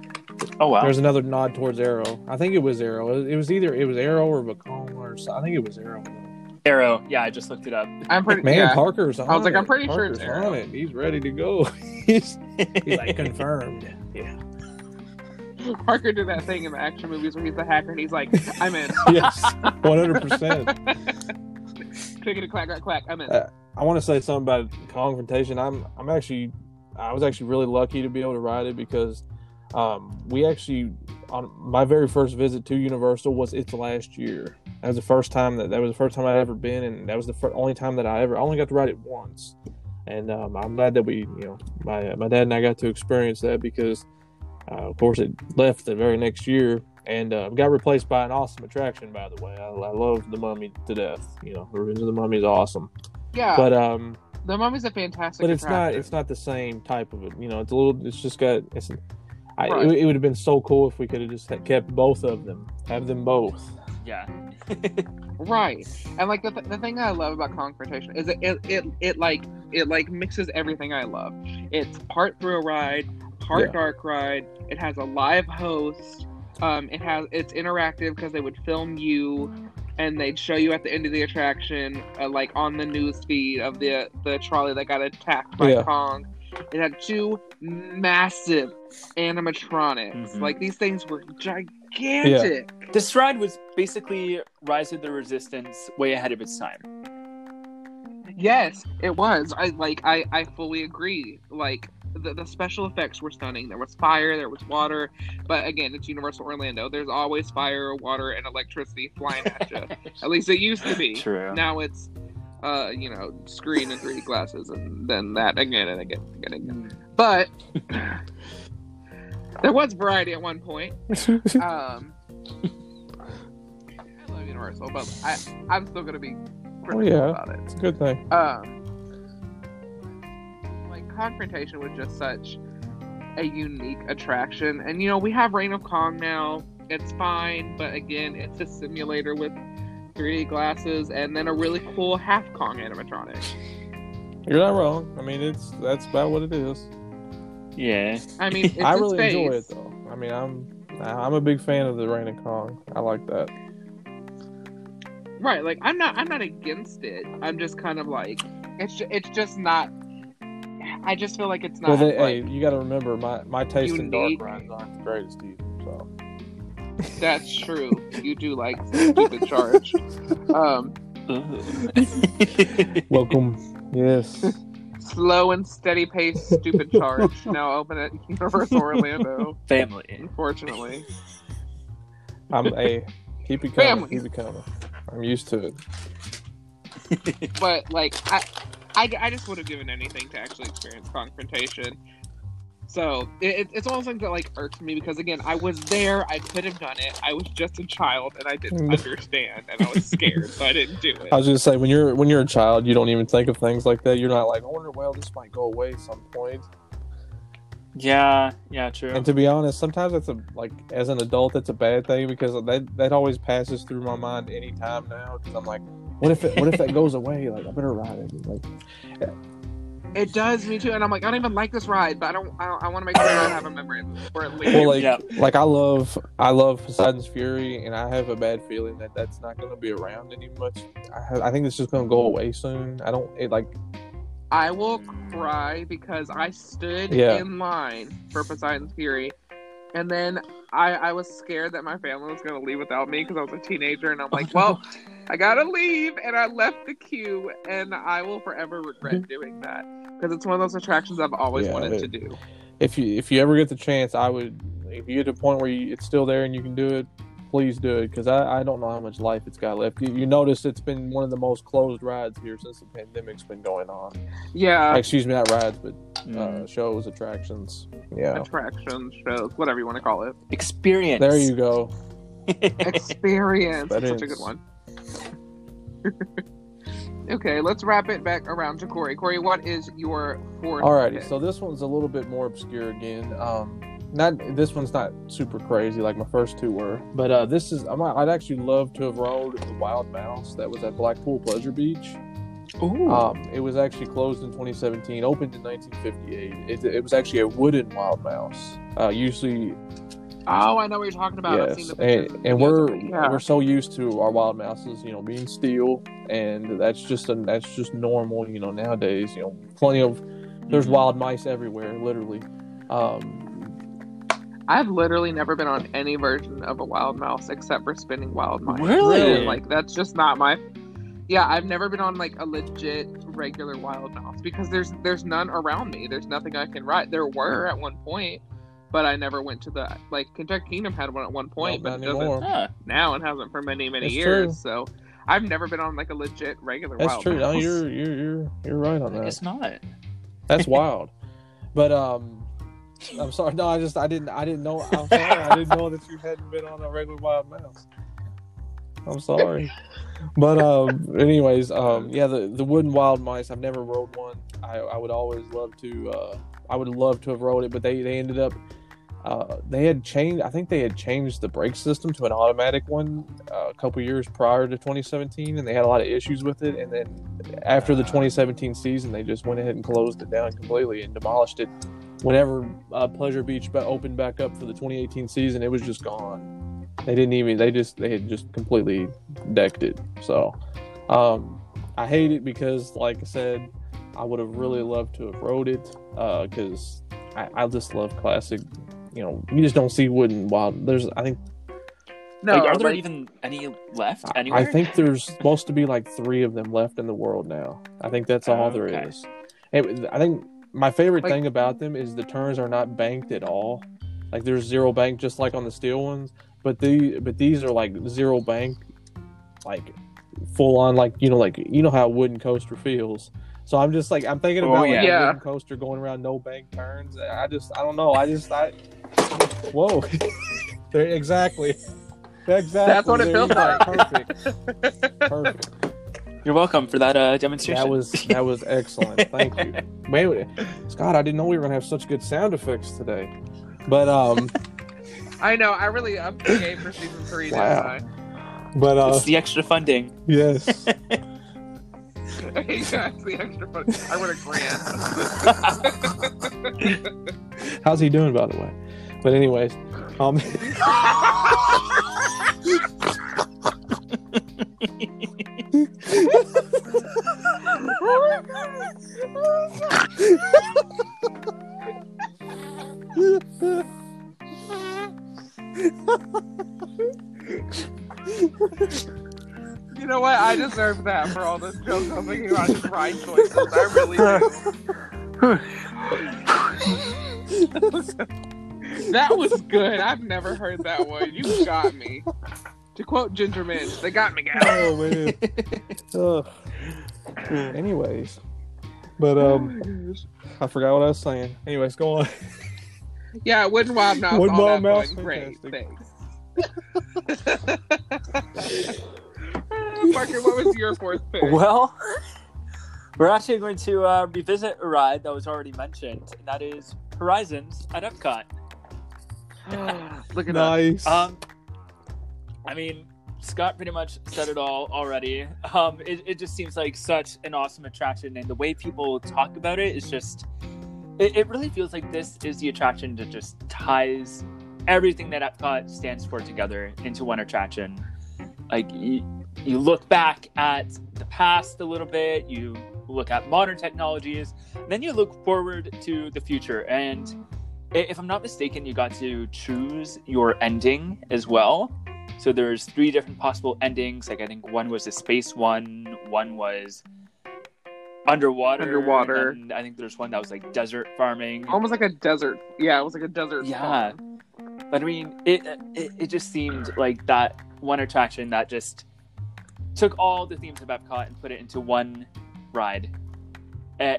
S3: oh wow.
S2: there's another nod towards Arrow. I think it was Arrow. It was either it was Arrow or Vekoma or so- I think it was Arrow.
S3: Arrow. Yeah, I just looked it up.
S1: I'm pretty.
S2: Man,
S1: yeah.
S2: Parker's on
S1: I was like,
S2: it.
S1: I'm pretty sure it's
S2: Parker's
S1: Arrow.
S2: on it. He's ready to go. he's, he's like confirmed. Yeah.
S1: Parker did that thing in the action movies where he's the hacker and he's like, "I'm in."
S2: Yes, one hundred percent.
S1: Clickety clack clack clack. I'm in.
S2: Uh, I want to say something about confrontation. I'm I'm actually I was actually really lucky to be able to ride it because um, we actually on my very first visit to Universal was its last year. That was the first time that that was the first time I'd ever been, and that was the fir- only time that I ever I only got to ride it once. And um, I'm glad that we you know my my dad and I got to experience that because uh, of course it left the very next year and uh, got replaced by an awesome attraction. By the way, I, I love the Mummy to death. You know, Revenge of the Mummy is awesome
S1: yeah,
S2: but um
S1: the mummy's a fantastic.
S2: but it's not it's not the same type of it you know it's a little it's just got it's I,
S1: Right.
S2: it, it would have been so cool if we could have just kept both of them have them both
S3: Yeah.
S1: right. And like the, th- the thing I love about confrontation is it, it it it like it like mixes everything I love. It's part through a ride, part
S2: Yeah.
S1: dark ride. It has a live host. Um, it has it's interactive because they would film you and they'd show you at the end of the attraction, uh, like on the news feed of the the trolley that got attacked by
S2: Yeah.
S1: Kong. It had two massive animatronics.
S3: Mhm.
S1: Like these things were gigantic.
S3: This ride was basically Rise of the Resistance way ahead of its time.
S1: Yes, it was. I like. I I fully agree. Like the the special effects were stunning. There was fire. There was water. But again, it's Universal Orlando. There's always fire, water, and electricity flying at you. at least it used to be.
S3: True.
S1: Now it's, uh, you know, screen and 3D glasses, and then that again and again and again. and again. But There was variety at one point. Um, I love Universal, but I, I'm still gonna be critical
S2: Oh, yeah.
S1: about it.
S2: it's a good thing.
S1: Um, like confrontation was just such a unique attraction, and you know we have Reign of Kong now. It's fine, but again, it's a simulator with 3D glasses and then a really cool half Kong animatronic.
S2: You're not wrong. I mean, it's that's about what it is.
S3: Yeah.
S1: I mean, it's
S2: I really
S1: space.
S2: enjoy it though. I mean, I'm I'm a big fan of the Reign of Kong. I like that.
S1: Right, like I'm not I'm not against it. I'm just kind of like it's ju- it's just not. I just feel like it's not.
S2: well, they,
S1: like,
S2: hey, you got to remember my my taste in dark
S1: unique.
S2: rides aren't the greatest either. So
S1: That's true. You do like stupid charge. Um,
S2: welcome. yes.
S1: slow and steady pace, stupid charge. Now open at Universal Orlando.
S3: Family.
S1: Unfortunately,
S2: I'm a keep it coming.
S1: Family.
S2: Keep it coming. I'm used to it.
S1: but like I, I, I just would have given anything to actually experience confrontation. So it, it's one of those things that like irks me because again, I was there, I could have done it. I was just a child and I didn't
S2: Mm.
S1: understand and I was scared, so I didn't do it.
S2: I was gonna say when you're when you're a child, you don't even think of things like that. You're not like, I wonder, well, this might go away at some point.
S3: Yeah, yeah, true.
S2: And to be honest, sometimes it's a like as an adult, it's a bad thing because that that always passes through my mind anytime now. Because I'm like, what if it, what if that goes away? Like I better ride it. Like
S1: It does me too, and I'm like, I don't even like this ride, but I don't. I, I want to make sure I have a memory for it later.
S2: well, like
S3: Yeah.
S2: like I love I love Poseidon's Fury, and I have a bad feeling that that's not going to be around any much. I have, I think it's just going to go away soon. I don't it like
S1: I will cry because I stood
S2: Yeah.
S1: in line for Poseidon's Fury, and then I, I was scared that my family was going to leave without me because I was a teenager, and I'm like, well, I gotta leave, and I left the queue, and I will forever regret doing that because it's one of those attractions I've always
S2: Yeah,
S1: wanted
S2: it-
S1: to do.
S2: if you if you ever get the chance, I would if you get to a point where you, it's still there and you can do it, please do it because I, I don't know how much life it's got left. You, you notice it's been one of the most closed rides here since the pandemic's been going on.
S1: Yeah,
S2: Excuse me, not rides, but uh,
S3: Mm.
S2: shows, attractions. Yeah,
S1: attractions, shows, whatever you want to call it.
S3: Experience.
S2: there you go.
S1: Experience. That's such a good one. okay, let's wrap it back around to Corey. Corey, what is your fourth?
S2: Alrighty,
S1: pick?
S2: so this one's a little bit more obscure again. Um, not this one's not super crazy like my first two were, but uh, this is I I'd actually love to have rode the Wild Mouse that was at Blackpool Pleasure Beach. Um, it was actually closed in 2017, opened in 1958. It, it was actually a wooden Wild Mouse. Uh, usually,
S1: Oh, I know what you're talking about. I've seen
S2: yes,
S1: the
S2: and,
S1: and
S2: we're
S1: yeah.
S2: we're so used to our wild mouses, you know, being steel, and that's just a, that's just normal, you know, nowadays. You know, plenty of there's
S3: Mhm.
S2: wild mice everywhere, literally. Um,
S1: I've literally never been on any version of a wild mouse except for spinning wild mice.
S3: Really?
S1: Like that's just not my. Yeah, I've never been on like a legit regular wild mouse because there's there's none around me. There's nothing I can ride. There were at one point, but I never went to the like Kentucky Kingdom had one at one point,
S2: no,
S1: but
S2: not
S1: it doesn't
S2: anymore.
S3: Ah,
S1: now and hasn't for many many
S2: That's
S1: years.
S2: true.
S1: So I've never been on like a legit regular
S2: That's
S1: wild
S2: true. No, you're you're you're you're right on that.
S3: guess not.
S2: That's wild. But um, I'm sorry. No, I just I didn't I didn't know. I'm sorry. I didn't know that you hadn't been on a regular wild mouse. I'm sorry. But um, anyways, um, yeah, the the wooden wild mice. I've never rode one. I I would always love to. Uh, I would love to have rode it, but they they ended up. Uh, they had changed. I think they had changed the brake system to an automatic one uh, a couple years prior to 2017, and they had a lot of issues with it. And then after the 2017 season, they just went ahead and closed it down completely and demolished it. Whenever uh, Pleasure Beach opened back up for the 2018 season, it was just gone. They didn't even. They just they had just completely decked it. So um, I hate it because, like I said, I would have really loved to have rode it because I, I just love classic. You know, you just don't see wooden wild. There's I think
S1: no,
S3: Like, are there
S1: like,
S3: even any left
S2: I-
S3: anywhere?
S2: I think there's supposed to be like three of them left in the world now. I think that's all oh, there
S3: Okay.
S2: is. And I think my favorite
S1: Like-
S2: thing about them is the turns are not banked at all. Like there's zero bank, just like on the steel ones. But the but these are like zero bank, like full on, like you know, like you know how a wooden coaster feels. So I'm just like I'm thinking
S3: Oh,
S2: about like,
S1: yeah.
S2: a wooden coaster going around no bank turns. I just I don't know. I just I Whoa. there, exactly. Exactly.
S1: That's what it
S2: There you
S1: feels like.
S2: Perfect. Perfect.
S3: You're welcome for that uh, demonstration.
S2: That was that was excellent. Thank you. Wait, wait, Scott, I didn't know we were gonna have such good sound effects today. But um,
S1: I know. I really upped the game for season three.
S2: Wow.
S1: Didn't
S2: but uh,
S3: it's the extra funding.
S2: yes.
S1: I? Hey the extra fun. I won a grant.
S2: How's he doing, by the way? But anyways, um,
S1: you know what? I deserve that for all the jokes I'm making about his ride choices. I really do. that was good. I've never heard that one. You got me. To quote Ginger Minch, they got me, guys.
S2: oh man. Ugh. Anyways, but um, I forgot what I was saying. Anyways, go on.
S1: Yeah, Wooden Wild Mouse.
S2: Wooden
S1: all
S2: Wild
S1: that
S2: Mouse,
S1: fun. Great, thanks. Parker, what was your fourth pick?
S3: Well, we're actually going to uh, revisit a ride that was already mentioned, and that is Horizons at Epcot.
S1: Look at that.
S2: Nice.
S3: Um, I mean, Scott pretty much said it all already. Um, it, it just seems like such an awesome attraction, and the way people talk about it is just. It, it really feels like this is the attraction that just ties everything that Epcot stands for together into one attraction. Like you, you look back at the past a little bit, you look at modern technologies, then you look forward to the future. And i- if I'm not mistaken, you got to choose your ending as well. So there's three different possible endings. Like I think one was a space one, one was underwater.
S1: Underwater.
S3: and I think there's one that was like desert farming.
S1: Almost like a desert. Yeah, it was like a desert.
S3: Yeah.
S1: farm.
S3: But I mean, it, it it just seemed like that one attraction that just took all the themes of Epcot and put it into one ride. Eh,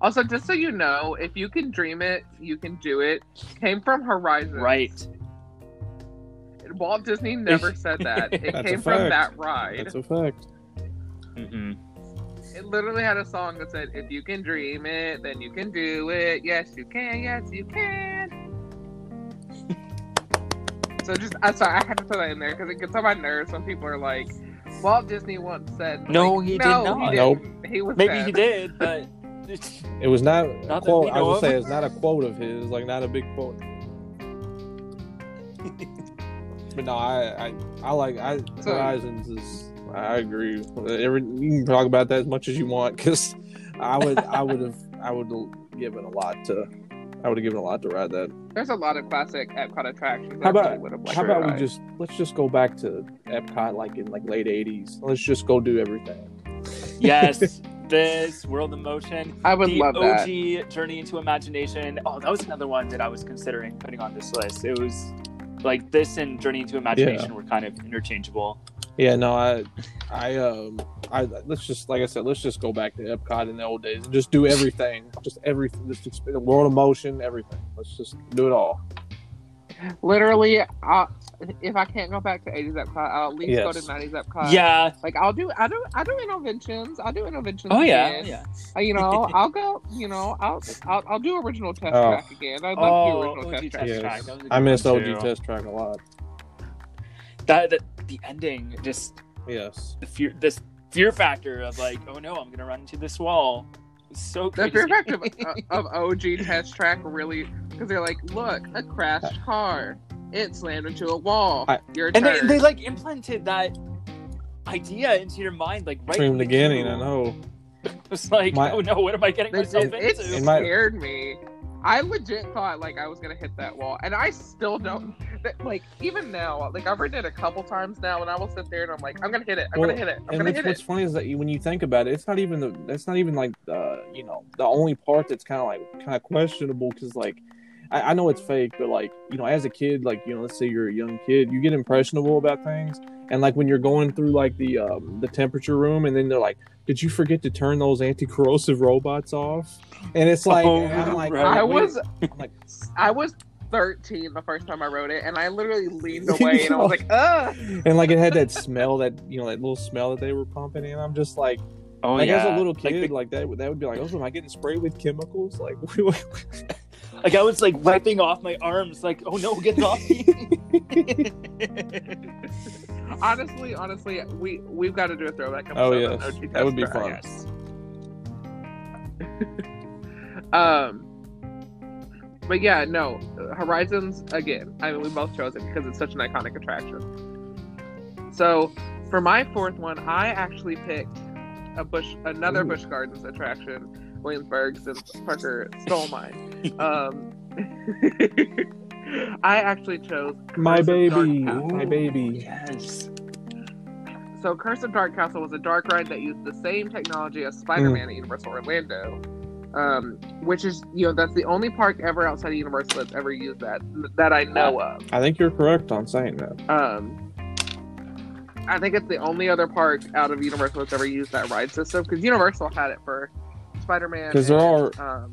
S1: Also, just so you know, if you can dream it, you can do it. Came from Horizon.
S3: right.
S1: Walt Disney never said that. It came from that ride.
S2: That's a fact.
S3: hmm
S1: It literally had a song that said, "If you can dream it, then you can do it. Yes, you can. Yes, you can." so just, I'm sorry, I had to throw that in there because it gets on my nerves when people are like, "Walt Disney once said."
S3: No,
S1: like,
S3: he did not.
S1: He,
S2: Nope.
S1: he was
S3: Maybe
S1: dead.
S3: he did, but
S2: It was not,
S3: Not
S2: a quote. I
S3: know
S2: was
S3: of.
S2: gonna say it's not a quote of his, like not a big quote. but no, I, I, I like I
S1: So-
S2: Horizons is. I agree. Every, you can talk about that as much as you want because I would, I would have, I would have given a lot to, I would have given a lot to ride that.
S1: There's a lot of classic Epcot attractions.
S2: How
S1: I really
S2: about
S1: would
S2: how
S1: to
S2: about we just let's just go back to Epcot like in like late '80s. Let's just go do everything.
S3: yes, this World in Motion.
S1: I would
S3: the
S1: love
S3: OG
S1: that.
S3: Journey into Imagination. Oh, that was another one that I was considering putting on this list. It was like this and Journey into Imagination were kind of interchangeable.
S2: Yeah, no, I, I, um, I let's just like I said, let's just go back to Epcot in the old days and just do everything, just everything, just exp- world of motion, everything. Let's just do it all.
S1: Literally, i if I can't go back to 80s Epcot, I'll at least go to 90s Epcot.
S3: yeah.
S1: Like I'll do, I do, I do Innoventions. I'll do Innoventions.
S3: Oh yeah.
S1: again.
S3: Yeah.
S1: Uh, you know, I'll go. You know, I'll, I'll, I'll do original test
S2: Oh.
S1: track again. I'd love
S3: Oh,
S1: to do original
S3: OG
S1: test track.
S2: Yes.
S3: track. That was a good
S2: I miss OG
S3: too.
S2: Test Track a lot.
S3: That, that the ending, just
S2: Yes,
S3: the fear, this fear factor of like, oh no, I'm gonna run into this wall. It's so
S1: The fear factor of, of OG test track really, because they're like, look, a crashed car. It slammed into a wall.
S2: I-
S1: Your
S3: and they,
S1: turn.
S3: they like implanted that idea into your mind like right
S2: from the beginning.
S3: queue.
S2: I know.
S3: It's like,
S2: My-
S3: oh no, what am I getting
S1: They
S3: myself
S1: did- it
S3: into?
S2: In my-
S1: scared me. I legit thought like I was gonna hit that wall, and I still don't. that- Like even now, like I've ridden it a couple times now, and I will sit there and I'm like, I'm gonna hit it. I'm
S2: Well,
S1: gonna hit it. I'm
S2: and
S1: gonna
S2: what's,
S1: hit
S2: what's
S1: it.
S2: funny is that you- when you think about it, it's not even the that's not even like the you know the only part that's kind of like kind of questionable because like I, I know it's fake, but like you know as a kid, like you know let's say you're a young kid, you get impressionable about things, and like when you're going through like the um, the temperature room, and then they're like, did you forget to turn those anti corrosive robots off? And it's like
S3: Oh,
S2: and I'm like
S3: right.
S1: I was,
S2: I'm like
S1: I was 13 the first time I wrote it, and I literally leaned away and I was like, ugh.
S2: and like it had that smell that you know that little smell that they were pumping in. I'm just like,
S3: Oh
S2: like
S3: yeah.
S2: as a little
S3: Like
S2: kid,
S3: the-
S2: like, that, that would be like, oh, am I getting sprayed with chemicals? Like,
S3: Like I was like wiping off my arms, like, oh no, get it off me.
S1: honestly, honestly, we we've got to do a throwback episode.
S2: Oh,
S1: on
S2: yes. That would be fun.
S1: Um, but yeah, no, Horizons again. I mean, we both chose it because it's such an iconic attraction. So for my fourth one, I actually picked a bush, another
S2: Ooh.
S1: Busch Gardens attraction, Williamsburg, since Parker stole mine. um, I actually chose
S2: my
S1: Curse of Dark
S2: baby,
S1: Castle.
S2: my baby.
S3: Yes.
S1: So, Curse of Dark Castle was a dark ride that used the same technology as Spider-Man at Universal Orlando, um, which is, you know, that's the only park ever outside of Universal that's ever used that that I know of.
S2: I think you're correct on saying that.
S1: Um, I think it's the only other park out of Universal that's ever used that ride system because Universal had it for Spider-Man.
S2: 'Cause there are-
S1: um,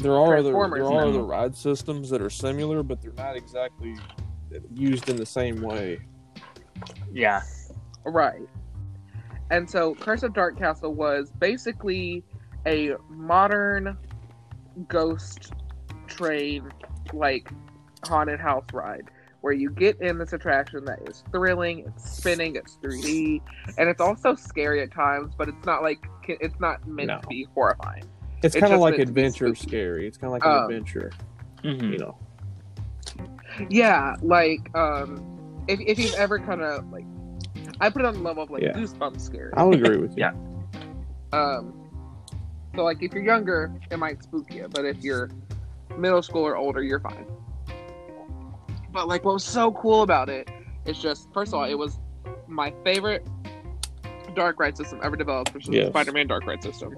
S2: There are other there are other ride systems that are similar, but they're not exactly used in the same way.
S3: Yeah.
S1: Right. And so Curse of Dark Castle was basically a modern ghost train like haunted house ride where you get in this attraction that is thrilling, it's spinning, it's 3D, and it's also scary at times, but it's not like it's not meant
S2: No.
S1: to be horrifying.
S2: It's
S1: It's
S2: kind of like
S1: meant to be
S2: adventure scary. It's kind of like
S1: Um,
S2: an adventure,
S3: Mhm.
S2: you know.
S1: Yeah, like um if if you've ever kind of like I put it on the level of like
S2: Yeah.
S1: goosebumps scary.
S2: I would agree with you.
S3: Yeah.
S1: Um, so like if you're younger, it might spook you, but if you're middle school or older, you're fine. But like what was so cool about it is just first of all, it was my favorite dark ride system ever developed, which is
S2: Yes.
S1: the Spider-Man dark ride system.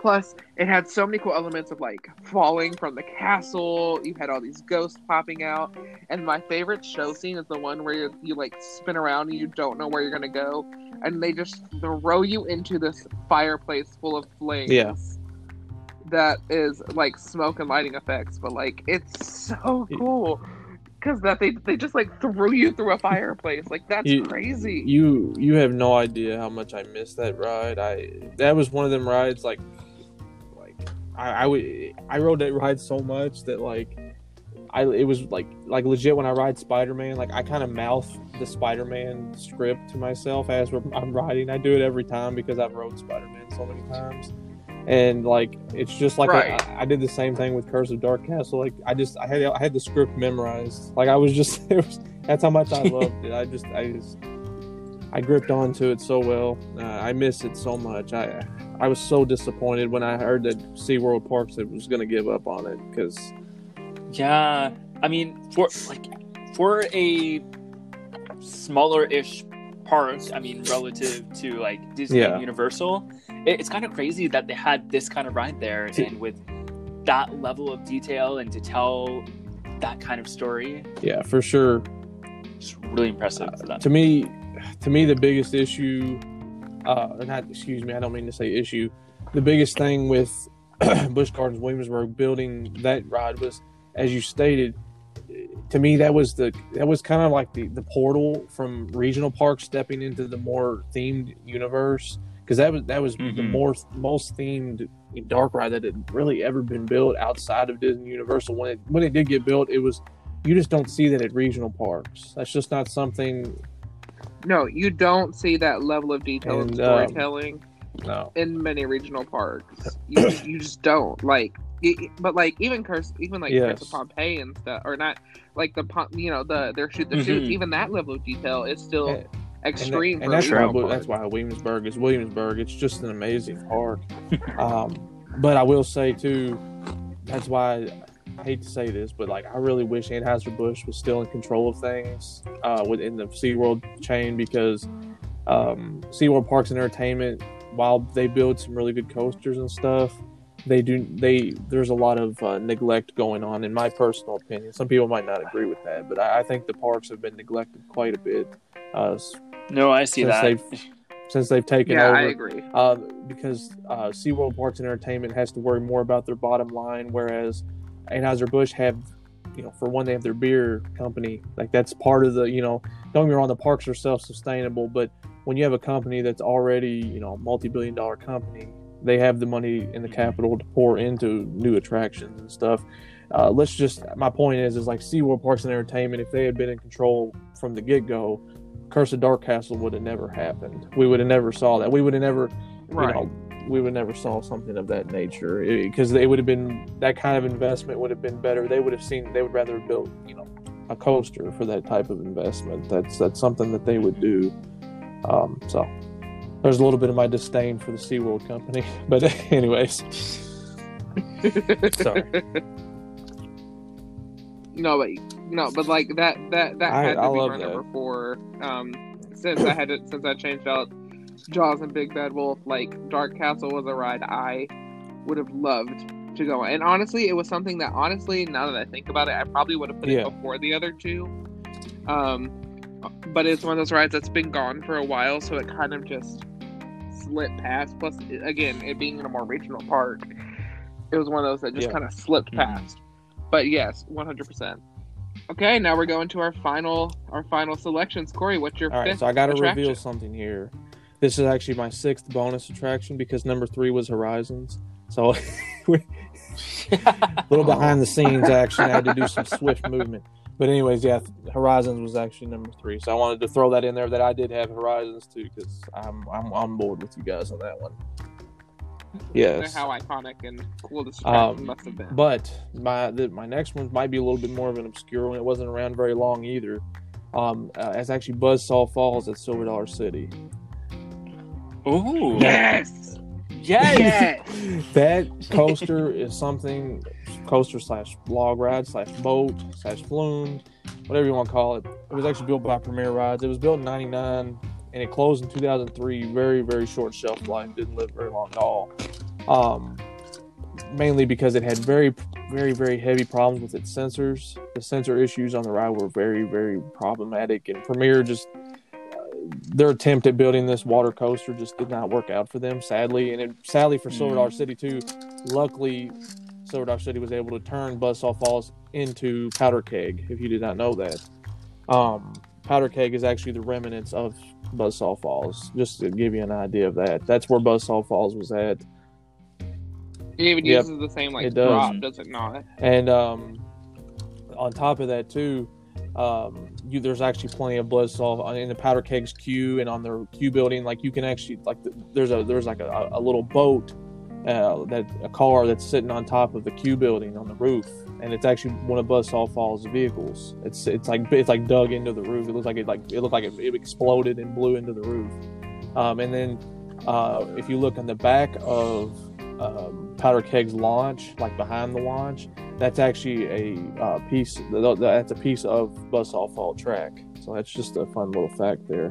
S1: Plus, it had so many cool elements of like falling from the castle. You had all these ghosts popping out, and my favorite show scene is the one where you, you like spin around and you don't know where you're gonna go, and they just throw you into this fireplace full of flames.
S2: Yeah.
S1: That is like smoke and lighting effects, but like it's so cool because that they they just like threw you through a fireplace. Like that's
S2: You-
S1: crazy.
S2: You you have no idea how much I missed that ride. I that was one of them rides like like I I, would, I rode that ride so much that like I it was like like legit when I ride Spider Man like I kind of mouth the Spider Man script to myself as we're, I'm riding. I do it every time because I've rode Spider Man so many times. And like it's just like
S1: Right.
S2: I, I did the same thing with Curse of Dark Castle. Like I just I had I had the script memorized. Like I was just it was that's how much I loved it. I just I just I gripped onto it so well. Uh, I miss it so much. I I was so disappointed when I heard that SeaWorld Parks was going to give up on it because
S3: Yeah, I mean, for like for a smaller-ish park, I mean, relative to like Disney
S2: Yeah.
S3: and Universal, it's kind of crazy that they had this kind of ride there, and with that level of detail and to tell that kind of story,
S2: yeah, for sure.
S3: it's really impressive for them.
S2: To me, to me, the biggest issue, uh, not excuse me, I don't mean to say issue. The biggest thing with Busch Gardens Williamsburg building that ride was, as you stated, to me that was the that was kind of like the the portal from regional parks stepping into the more themed universe because that was that was the
S3: Mhm.
S2: more most themed dark ride that had really ever been built outside of Disney Universal. When it when it did get built, it was you just don't see that at regional parks. That's just not something.
S1: No, you don't see that level of detail and
S2: And, um,
S1: storytelling
S2: No,
S1: in many regional parks. You you just don't like. it- But like even curse, even like Curse of Pompeii and stuff, or not like the you know the their shoot the shoots.
S3: Mhm.
S1: Even that level of detail is still
S2: And-
S1: extreme.
S2: and, that- and that's why
S1: regional
S2: that's why Williamsburg is Williamsburg. It's just an amazing park. um, but I will say too, that's why I hate to say this, but like I really wish Anheuser Busch was still in control of things uh, within the SeaWorld chain because um, SeaWorld Parks and Entertainment, while they build some really good coasters and stuff, they do they there's a lot of uh, neglect going on in my personal opinion. Some people might not agree with that, but I, I think the parks have been neglected quite a bit. Uh,
S3: No, I see
S2: since
S3: that.
S2: they've since they've taken
S1: yeah,
S2: over
S1: I agree.
S2: uh, because uh, SeaWorld Parks and Entertainment has to worry more about their bottom line, whereas Anheuser Busch have, you know, for one they have their beer company, like that's part of the, you know, don't get me wrong, the parks are self sustainable, but when you have a company that's already, you know, multi billion dollar company, they have the money and the capital to pour into new attractions and stuff. Uh, let's just my point is is like SeaWorld Parks and Entertainment, if they had been in control from the get go, Curse of Dark Castle would have never happened. We would have never saw that. We would have never
S1: Right.
S2: you know, we would never saw something of that nature because it, would have been that kind of investment would have been better. They would have seen they would rather have built you know a coaster for that type of investment. That's that's something that they would do. Um, so there's a little bit of my disdain for the SeaWorld company, but anyways, sorry.
S1: No, but no, but like that that that
S2: I-
S1: had to
S2: I
S1: be
S2: love
S1: my
S2: that.
S1: number four. Um, since I had it since I changed out Jaws and Big Bad Wolf, like Dark Castle was a ride I would have loved to go. on. And honestly, it was something that honestly, now that I think about it, I probably would have put
S2: Yeah.
S1: it before the other two. Um, but it's one of those rides that's been gone for a while, so it kind of just slipped past. Plus, again, it being in a more regional park, it was one of those that just
S2: Yeah.
S1: kind of slipped
S3: Mhm.
S1: past. But yes, one hundred percent. Okay, now we're going to our final our final selections. Corey, what's your
S2: All right, so I got to reveal something here. This is actually my sixth bonus attraction because number three was Horizons. So a little behind the scenes action. I had to do some swift movement. But anyways, yeah, Horizons was actually number three. So I wanted to throw that in there that I did have Horizons too because I'm I'm on board with you guys on that one. Yes.
S1: How iconic and cool this
S2: Um,
S1: must have been.
S2: But my the, my next one might be a little bit more of an obscure one. It wasn't around very long either. Um, uh, it's actually Buzzsaw Falls at Silver Dollar City.
S3: Ooh.
S1: yes,
S3: Yes.
S2: that coaster is something coaster slash log ride slash boat slash flume, whatever you want to call it. It was actually built by Premier Rides. It was built in '99 and it closed in 2003. Very very short shelf life. Didn't live very long at all. Um, mainly because it had very very very heavy problems with its sensors. The sensor issues on the ride were very very problematic, and Premier just their attempt at building this water coaster just did not work out for them, sadly. And it, sadly for Silver
S3: Mm.
S2: Dollar City too. Luckily, Silver Dollar City was able to turn Buzzsaw Falls into Powder Keg. If you did not know that, um, Powder Keg is actually the remnants of Buzzsaw Falls. Just to give you an idea of that, that's where Buzzsaw Falls was at.
S1: it even
S2: Yep.
S1: uses the same like
S2: It does.
S1: drop, does it not?
S2: And um, on top of that, too, um, you there's actually plenty of Buzzsaw in the Powder Kegs queue and on the queue building. Like you can actually like the, there's a there's like a, a little boat uh, that a car that's sitting on top of the queue building on the roof, and it's actually one of Buzzsaw Falls vehicles. It's it's like it's like dug into the roof. It looks like it like it looked like it, it exploded and blew into the roof. Um, and then uh, if you look on the back of um, Powder Keg's launch, like behind the launch, that's actually a uh, piece. th- th- That's a piece of Buzzsaw Fall track. So that's just a fun little fact there.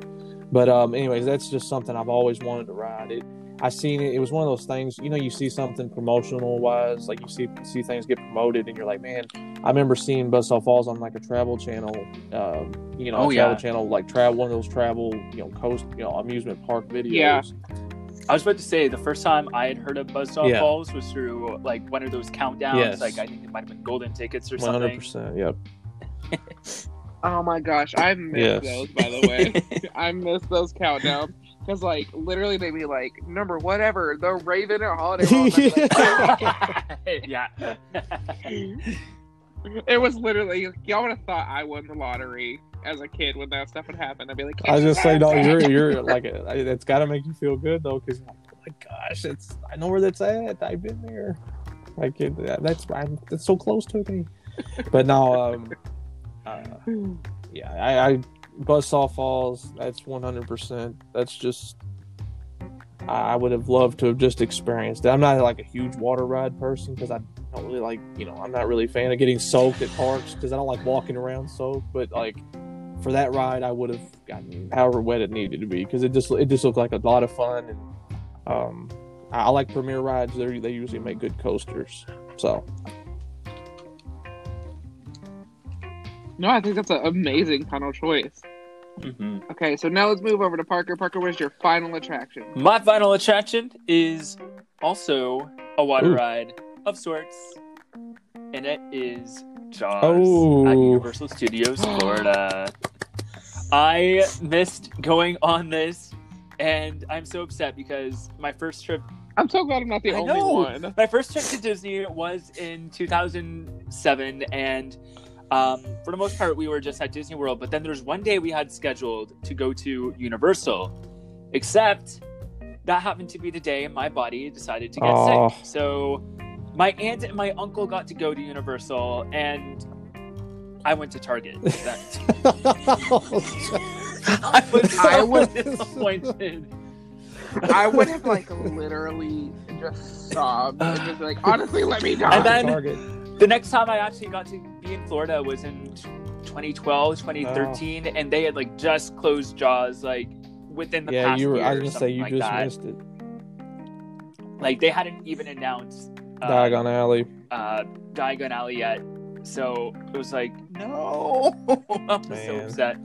S2: But um, anyways, that's just something I've always wanted to ride. It, I seen it. It was one of those things. You know, you see something promotional wise, like you see see things get promoted, and you're like, man. I remember seeing Buzzsaw Falls on like a travel channel. Um, you know,
S3: Oh,
S2: a travel
S3: yeah.
S2: channel like travel one of those travel, you know, coast, you know, amusement park videos.
S1: Yeah.
S3: I was about to say the first time I had heard of Buzzsaw
S2: Yeah.
S3: Falls was through like one of those countdowns.
S2: Yes.
S3: Like I think it might have been golden tickets or
S2: One hundred
S3: something.
S2: percent. Yep.
S1: Oh my gosh, I miss
S2: Yes.
S1: those. By the way, I miss those countdowns because like literally they'd be like number whatever the Raven or Holiday. World. Like,
S3: yeah.
S1: It was literally y'all would have thought I won the lottery as a kid when that stuff would happen. I'd be like,
S2: I just say, no, you're you're like it- it's got to make you feel good though, because oh my gosh, it's I know where that's at. I've been there. Like it, that's I'm, it's so close to me. But now, um, uh, yeah, I, I Buzzsaw Falls. That's one hundred percent. That's just. I I would have loved to have just experienced it. I'm not like a huge water ride person because I don't really like, you know, I'm not really a fan of getting soaked at parks because I don't like walking around soaked. But like for that ride, I would have gotten however wet it needed to be because it just it just looked like a lot of fun and um, I, I like Premier rides. They they usually make good coasters. So
S1: No, I think that's an amazing final choice.
S3: Mhm.
S1: Okay, so now let's move over to Parker. Parker, where's your final attraction?
S3: My final attraction is also a water
S2: Ooh.
S3: ride of sorts. and it is Jaws
S2: Oh.
S3: at Universal Studios Florida. I missed going on this, and I'm so upset because my first trip
S1: I'm so glad I'm not the
S3: I
S1: only
S3: know.
S1: one.
S3: My first trip to Disney was in 2007, and um, for the most part, we were just at Disney World. But then there's one day we had scheduled to go to Universal, except that happened to be the day my body decided to get
S2: Aw.
S3: sick. So my aunt and my uncle got to go to Universal, and I went to Target. I was
S1: I was-
S3: disappointed.
S1: I would have like literally just sobbed and just like, honestly, let me die.
S3: And then-
S2: Target.
S3: The next time I actually got to be in Florida was in 2012, 2013, and they had like just closed Jaws like within the
S2: yeah,
S3: past
S2: you were.
S3: year
S2: I was gonna say you
S3: like
S2: just
S3: that.
S2: missed it.
S3: Like they hadn't even announced uh,
S2: Diagon Alley.
S3: uh, Diagon Alley yet, so it was like no, I'm so upset.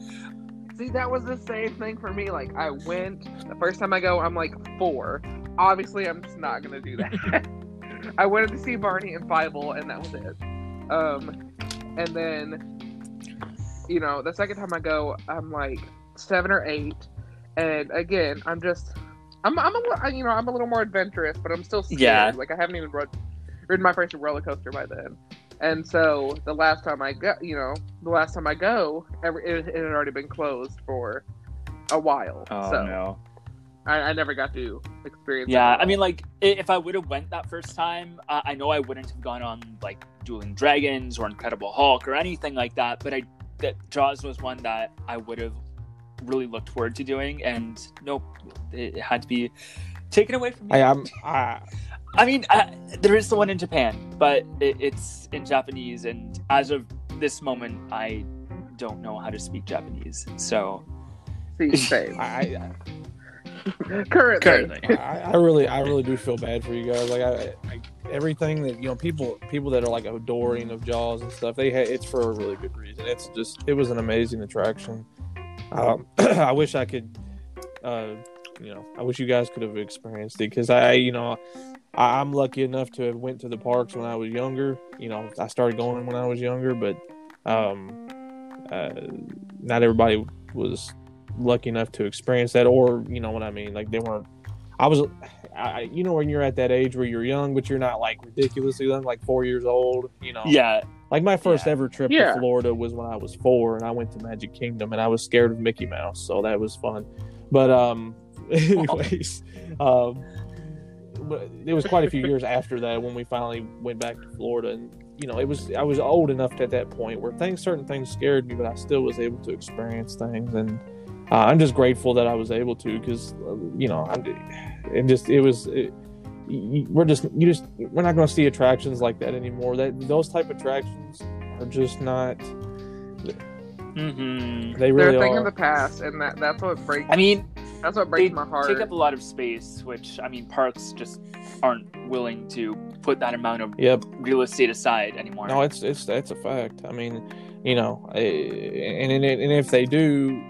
S1: See, that was the same thing for me. Like, I went the first time I go, I'm like four. Obviously, I'm just not gonna do that. I wanted to see Barney and Bible, and that was it. Um, and then, you know, the second time I go, I'm like seven or eight, and again, I'm just, I'm, I'm a, li- you know, I'm a little more adventurous, but I'm still scared.
S3: Yeah.
S1: Like, I haven't even rode, ridden my first roller coaster by then. And so the last time I go, you know, the last time I go, every, it, it had already been closed for a while.
S3: Oh
S1: so
S3: no.
S1: I, I never got to experience.
S3: Yeah,
S1: it
S3: I mean, like if I would have went that first time, I, I know I wouldn't have gone on like Dueling Dragons or Incredible Hulk or anything like that. But I that Jaws was one that I would have really looked forward to doing, and nope, it had to be taken away from me.
S2: I, I'm. I,
S3: I mean, I, there is the one in Japan, but it, it's in Japanese, and as of this moment, I don't know how to speak Japanese. So
S1: see same.
S2: I, I,
S1: currently.
S2: I, I really, I really do feel bad for you guys. Like, I, I, everything that you know, people, people that are like adoring of Jaws and stuff, they, ha- it's for a really good reason. It's just, it was an amazing attraction. Um, I wish I could, uh, you know, I wish you guys could have experienced it because I, you know, I, I'm lucky enough to have went to the parks when I was younger. You know, I started going when I was younger, but um, uh, not everybody was lucky enough to experience that, or you know what I mean. Like they weren't. I was, I, you know, when you're at that age where you're young, but you're not like ridiculously young, like four years old. You know,
S3: yeah,
S2: like my first
S3: Yeah.
S2: ever trip
S1: Yeah.
S2: to Florida was when I was four, and I went to Magic Kingdom, and I was scared of Mickey Mouse, so that was fun. But um, anyways, um, but it was quite a few years after that when we finally went back to Florida, and you know, it was I was old enough at that point where things, certain things scared me, but I still was able to experience things, and uh, I'm just grateful that I was able to because uh, you know, I'm, it just it was. It, y- we're just you just we're not going to see attractions like that anymore. That those type of attractions are just not.
S3: hmm
S2: They
S1: They're
S2: really
S1: a thing
S2: are.
S1: of the past, and that that's what breaks.
S3: I mean,
S1: that's what
S3: they
S1: my heart.
S3: take up a lot of space, which I mean, parks just aren't willing to put that amount of
S2: Yep.
S3: real estate aside anymore.
S2: No, it's it's that's a fact. I mean, you know, eh, and and, and if they do,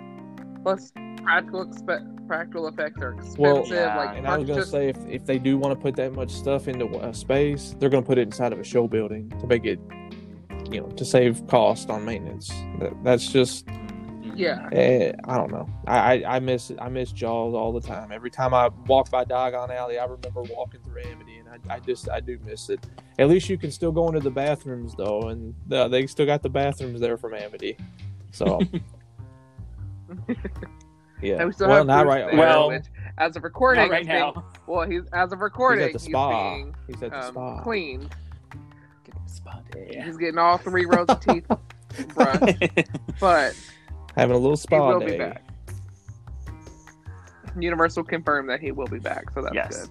S1: Plus, practical expe- practical effects are expensive.
S2: Well,
S3: yeah,
S1: like
S2: and I was gonna
S1: just-
S2: say if if they do want to put that much stuff into a space, they're gonna put it inside of a show building to make it, you know, to save cost on maintenance. That, that's just.
S1: Yeah.
S2: Eh, I don't know. I, I I miss I miss Jaws all the time. Every time I walk by Diagon Alley, I remember walking through Amity, and I, I just I do miss it. At least you can still go into the bathrooms though, and uh, they still got the bathrooms there from Amity. So yeah,
S1: And we still
S2: well
S1: have
S2: not right.
S1: there,
S3: Well,
S1: which, as of recording,
S3: Not right
S1: is being-
S3: now.
S1: well, he's as of recording,
S2: he's at the spa.
S1: being
S2: He's at the
S1: um,
S2: spa.
S1: cleaned.
S3: Get a spot there.
S1: He's getting all three rows of teeth brushed, but
S2: having a little
S1: he
S2: spa
S1: will
S2: day.
S1: be back. Universal confirmed that he will be back, so that's
S3: yes.
S1: good.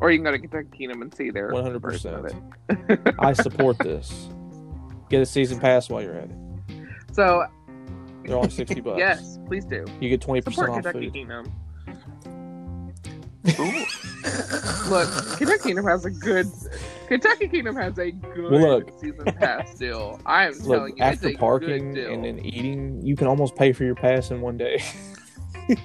S1: Or you can go to Kentucky Kingdom and see their
S2: 100%.
S1: of it.
S2: I support this. Get a season pass while you're at it.
S1: So
S2: They're only sixty bucks.
S1: yes, please do
S2: you get twenty percent
S1: support
S2: off
S1: Kentucky
S2: food.
S1: Kingdom. Look, Kentucky Kingdom has a good. Kentucky Kingdom has a good
S2: Well, look.
S1: season pass deal. I am
S2: Look,
S1: telling you,
S2: after
S1: it's a
S2: parking and then eating, you can almost pay for your pass in one day.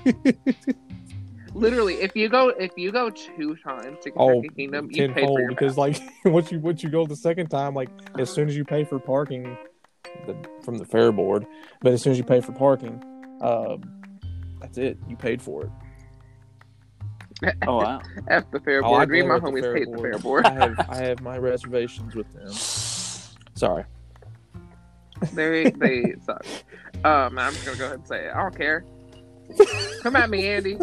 S1: Literally, if you go if you go two times to
S2: Oh,
S1: Kentucky Kingdom, you pay for your
S2: because
S1: pass.
S2: like once you once you go the second time, like as soon as you pay for parking the, from the fair board, but as soon as you pay for parking, um, that's it. You paid for it.
S3: Oh wow.
S1: F the fair
S2: Oh, I
S1: board. Me and my
S2: go with the
S1: homies
S2: fair
S1: hate the
S2: board.
S1: fair board.
S2: I have I have my reservations with them. Sorry.
S1: they they suck. Um, I'm just gonna go ahead and say it. I don't care. Come at me, Andy.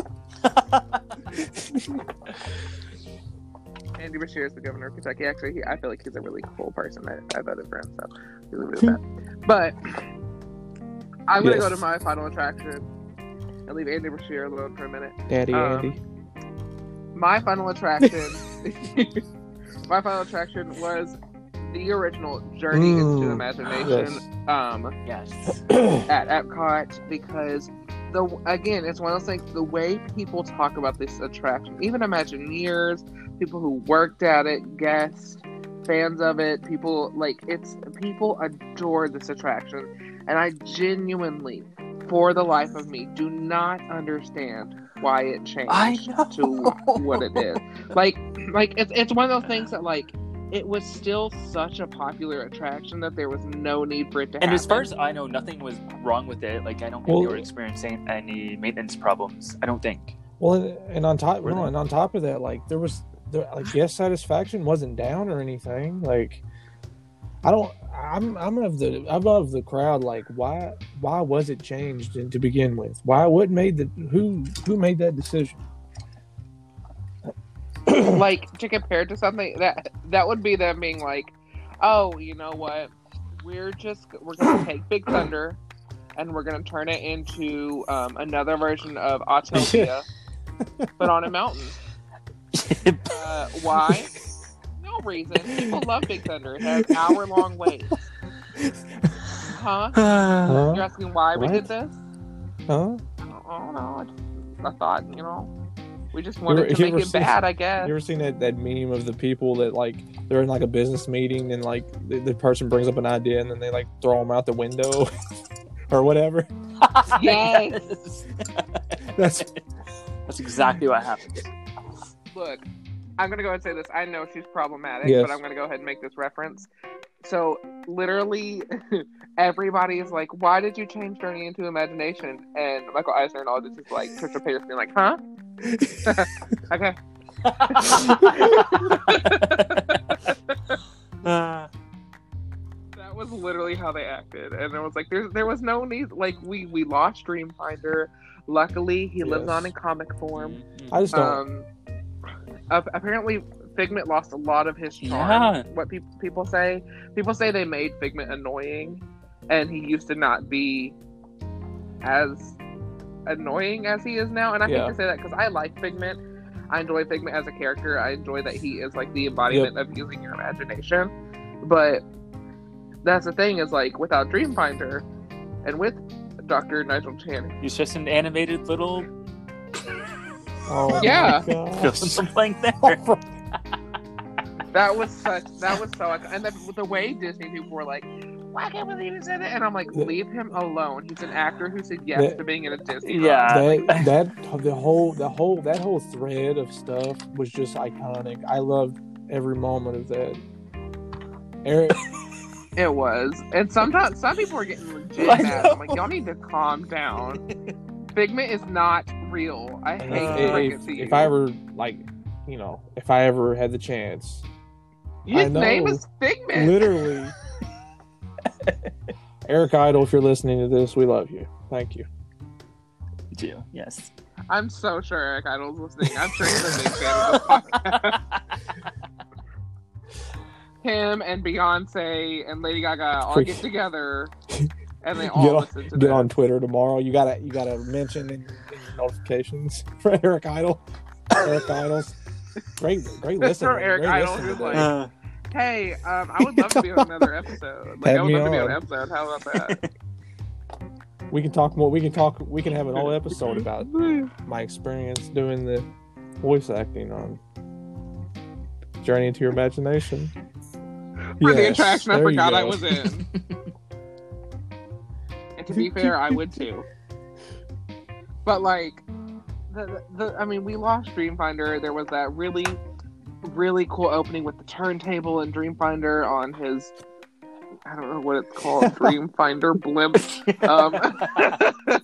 S1: Andy Beshear is the governor of Kentucky. Actually, he, I feel like he's a really cool person. I, I voted for him, so he's really good. But I'm gonna
S2: Yes.
S1: go to my final attraction and leave Andy Beshear alone for a minute.
S2: Daddy
S1: Um,
S2: Andy.
S1: My final attraction, my final attraction was the original Journey into
S2: Mm,
S1: Imagination.
S2: yes.
S1: Um,
S3: Yes.
S1: at Epcot because the again, it's one of those things. The way people talk about this attraction, even Imagineers, people who worked at it, guests, fans of it, people like it's people adore this attraction, and I genuinely, for the life of me, do not understand why it changed
S3: I know.
S1: to what it is. Like, like it's it's one of those things that like. It was still such a popular attraction that there was no need for it to
S3: And
S1: happen.
S3: as far as I know, nothing was wrong with it. Like I don't think
S2: Well-
S3: they were experiencing any maintenance problems. I don't think.
S2: Well, and- and on top,
S3: Were
S2: no, and on top of that, like there was, there, like guest satisfaction wasn't down or anything. Like, I don't, I'm, I'm of the, I'm of the crowd. Like, why, why was it changed to begin with? Why, what made the, who, who made that decision?
S1: like to compare to something that that would be them being like, oh, you know what? We're just we're gonna take Big Thunder and we're gonna turn it into um, another version of Autopia, but on a mountain. Uh, why? No reason. People love Big Thunder. It has hour long waits. Huh?
S2: Huh?
S1: You're asking why we did this?
S2: Huh?
S1: I don't, I don't know. I, just, I thought, you know, we just wanted
S2: ever-
S1: to make it
S2: seen-
S1: bad, I guess.
S2: You ever seen that, that meme of the people that like they're in like a business meeting and like the, the person brings up an idea and then they like throw them out the window or whatever?
S1: Yes.
S2: That's
S3: That's exactly what happened.
S1: Look, I'm gonna go ahead and say this. I know she's problematic,
S2: Yes.
S1: but I'm gonna go ahead and make this reference. So literally, everybody is like, "Why did you change Journey into Imagination?" And Michael Eisner and all this is like Trisha Paytas being like, "Huh? okay."
S3: Uh,
S1: That was literally how they acted, and it was like, "There's there was no need. Like we we lost Dreamfinder. Luckily, he lives on in comic form.
S2: I just don't.
S1: Um, ap- apparently, Figment lost a lot of his charm.
S3: Yeah.
S1: What pe- people say, people say they made Figment annoying, and he used to not be as annoying as he is now. And I
S2: Yeah.
S1: hate to say that because I like Figment. I enjoy Figment as a character. I enjoy that he is like the embodiment of using your imagination. But that's the thing is like without Dreamfinder, and with Dr. Nigel Channing,
S3: he's just an animated little
S2: oh
S1: Yeah.
S2: my gosh.
S3: fill in the blank there.
S1: That was such. That was so. And then the way Disney people were like, "Why can't we leave him in it?" And I'm like, "Leave him alone. He's an actor who said yes
S2: The-
S1: to being in a Disney."
S3: Yeah.
S1: ride."
S2: that that the whole the whole that whole thread of stuff was just iconic. I loved every moment of that. Eric,
S1: it was. And sometimes some people are getting legit
S3: I
S1: mad. I'm like, "Y'all need to calm down." Figment is not real. I hate
S2: uh,
S1: to
S2: if,
S1: it to you.
S2: if I ever like, you know, if I ever had the chance, I
S1: His name
S2: know.
S1: is Figment.
S2: literally, Eric Idle, if you're listening to this, we love you. Thank you.
S3: Do yes.
S1: I'm so sure Eric Idle's listening. I'm sure he's a big fan of this podcast. Him and Beyonce and Lady Gaga all
S2: Freak.
S1: get together and they
S2: Get on-
S1: listen to
S2: Get
S1: this.
S2: on Twitter tomorrow. You gotta you gotta mention in, in your notifications for Eric Idle. Eric Idles. Great, great
S1: That's
S2: listener.
S1: for Eric
S2: great
S1: Idle,
S2: listener
S1: who's like-
S3: Uh,
S1: Hey, um, I would love to be on another episode. Like, I would
S2: me
S1: love to be on
S2: on.
S1: an episode. How about that?
S2: we can talk more. We can talk. We can have an whole episode about my experience doing the voice acting on Journey into Your Imagination.
S1: For the
S2: Yes,
S1: attraction I forgot I was in. To be fair, I would too. But like, the, the, I mean, we lost Dreamfinder. There was that really, really cool opening with the turntable and Dreamfinder on his. I don't know what it's called, Dreamfinder blimp. Um,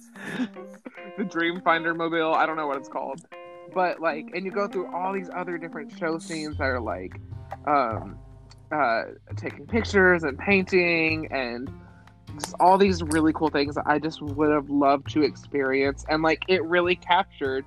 S1: the Dreamfinder mobile. I don't know what it's called, but like, and you go through all these other different show scenes that are like, um, uh, taking pictures and painting and just all these really cool things that I just would have loved to experience. And like it really captured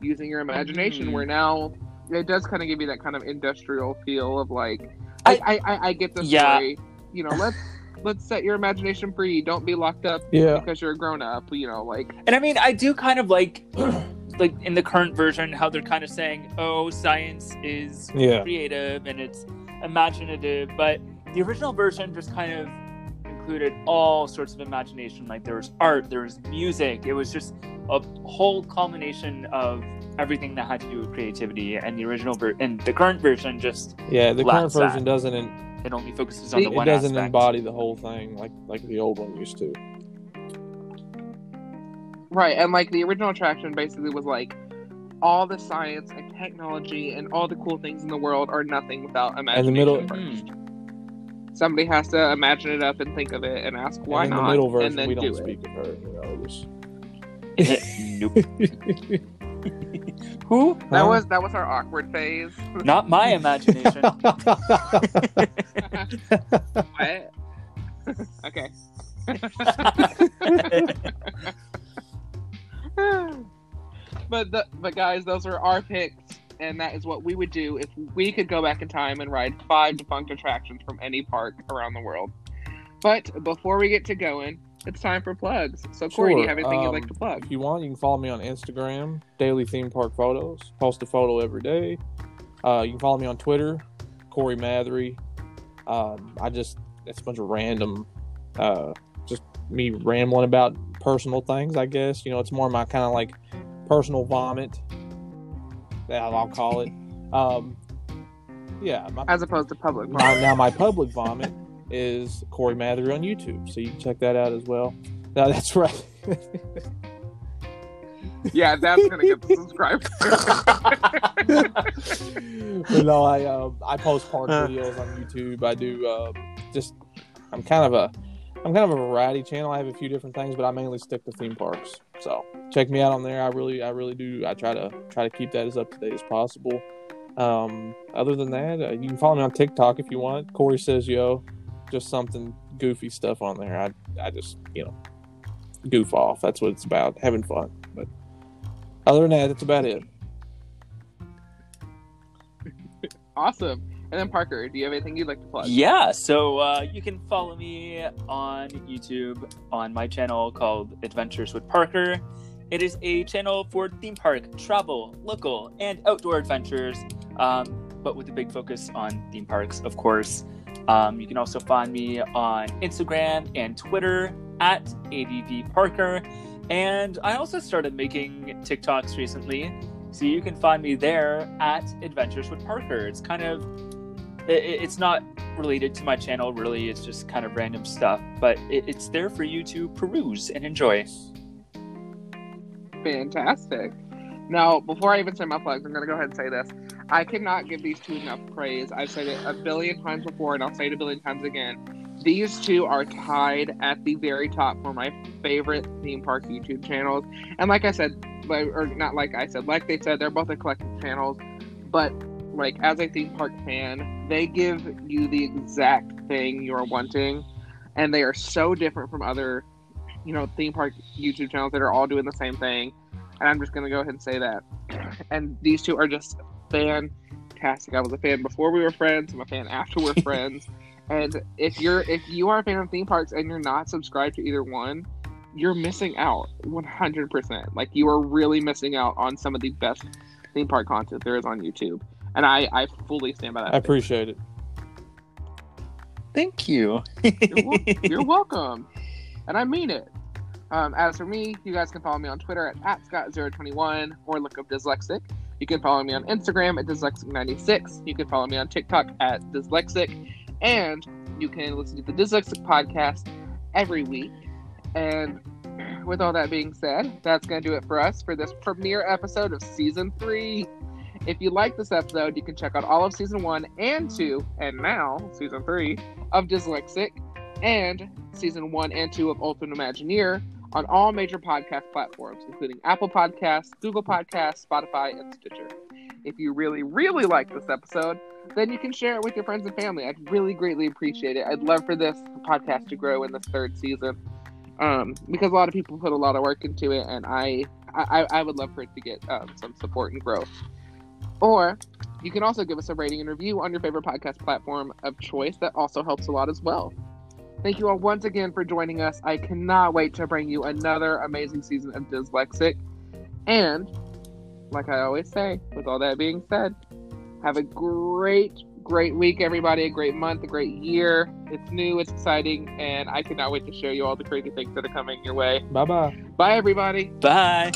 S1: using your imagination
S3: Mhm.
S1: where now it does kind of give you that kind of industrial feel of like I I, I, I get the
S3: Yeah.
S1: story. You know, let's let's set your imagination free. Don't be locked up
S2: Yeah.
S1: because you're a grown up, you know, like
S3: And I mean, I do kind of like, like in the current version, how they're kind of saying, "Oh, science is
S2: Yeah.
S3: creative and it's imaginative," but the original version just kind of included all sorts of imagination. Like there was art, there was music. It was just a whole culmination of everything that had to do with creativity. And the original ver- and the current version just
S2: Yeah. The current
S3: Lacks that.
S2: version doesn't in,
S3: it only focuses on
S1: See,
S3: the
S2: it
S3: one It
S2: doesn't
S3: aspect.
S2: embody the whole thing like like the old one used to.
S1: Right, and like the original attraction basically was like all the science and technology and all the cool things in the world are nothing without imagination
S2: middle-
S1: first.
S3: Mhm.
S1: Somebody has to imagine it up and think of it and ask why
S2: and in
S1: not,
S2: the middle
S1: and then
S2: we
S1: do
S2: don't
S1: it.
S2: speak of her. You know, just...
S3: nope. Who?
S1: That
S2: Huh?
S1: was that was our awkward phase.
S3: Not my imagination.
S1: what? okay. but the, but guys, those are our picks, and that is what we would do if we could go back in time and ride five defunct attractions from any park around the world. But before we get to going, it's time for plugs. So Corey, do you have anything you'd like
S2: um,
S1: to plug?
S2: If you want, you can follow me on Instagram, Daily Theme Park Photos. Post a photo every day. Uh, you can follow me on Twitter, Corey Mathery. Um, I just it's a bunch of random, uh, just me rambling about personal things. I guess you know it's more my kind of like personal vomit. That I'll call it. Um, yeah, my,
S1: As opposed to public.
S2: my, now my public vomit is Corey Mather on YouTube, so you can check that out as well. No, that's right.
S1: yeah, that's gonna get the subscribers.
S2: but no, I uh, I post park videos on YouTube. I do uh, just I'm kind of a I'm kind of a variety channel. I have a few different things, but I mainly stick to theme parks. So check me out on there. I really I really do. I try to try to keep that as up to date as possible. Um, other than that, uh, you can follow me on TikTok if you want. Corey says yo, just something goofy stuff on there. I I just you know goof off. That's what it's about, having fun. But other than that, that's about it.
S1: awesome. And then Parker, do you have anything you'd like to plug?
S3: Yeah, so uh, you can follow me on YouTube on my channel called Adventures with Parker. It is a channel for theme park travel, local, and outdoor adventures, um, but with a big focus on theme parks, of course. Um, you can also find me on Instagram and Twitter at ADV Parker. And I also started making TikToks recently, so you can find me there at Adventures with Parker. It's kind of it, it- it's not related to my channel really it's just kind of random stuff but it, it's there for you to peruse and enjoy
S1: Fantastic. Now, before I even say my plugs, I'm going to go ahead and say this. I cannot give these two enough praise. I've said it a billion times before, and I'll say it a billion times again. These two are tied at the very top for my favorite theme park YouTube channels. And like I said, or not like I said, like they said, they're both eclectic channels. But like as a theme park fan, they give you the exact thing you're wanting, and they are so different from other you know, theme park YouTube channels that are all doing the same thing. And I'm just gonna go ahead and say that. And these two are just fantastic. I was a fan before we were friends. I'm a fan after we're friends. And if you're if you are a fan of theme parks and you're not subscribed to either one, you're missing out 100%. Like you are really missing out on some of the best theme park content there is on YouTube. And I I fully stand by that.
S2: I appreciate it.
S3: thank you
S1: You're, wel- you're welcome. And I mean it. Um, as for me, you guys can follow me on Twitter at, at Scott021 or look up Dyslexic. You can follow me on Instagram at Dyslexic96. You can follow me on TikTok at Dyslexic. And you can listen to the Dyslexic podcast every week. And with all that being said, that's going to do it for us for this premiere episode of season three. If you like this episode, you can check out all of season one and two, and now season three of Dyslexic, and season one and two of Ultimate Imagineer on all major podcast platforms, including Apple Podcasts, Google Podcasts, Spotify, and Stitcher. If you really, really like this episode, then you can share it with your friends and family. I'd really greatly appreciate it. I'd love for this podcast to grow in this third season um, because a lot of people put a lot of work into it, and I I, I would love for it to get um, some support and growth. Or you can also give us a rating and review on your favorite podcast platform of choice. That also helps a lot as well. Thank you all once again for joining us. I cannot wait to bring you another amazing season of Dyslexic. And, like I always say, with all that being said, have a great, great week, everybody. A great month, a great year. It's new, it's exciting, and I cannot wait to show you all the crazy things that are coming your way.
S2: Bye bye.
S1: Bye, everybody.
S3: Bye.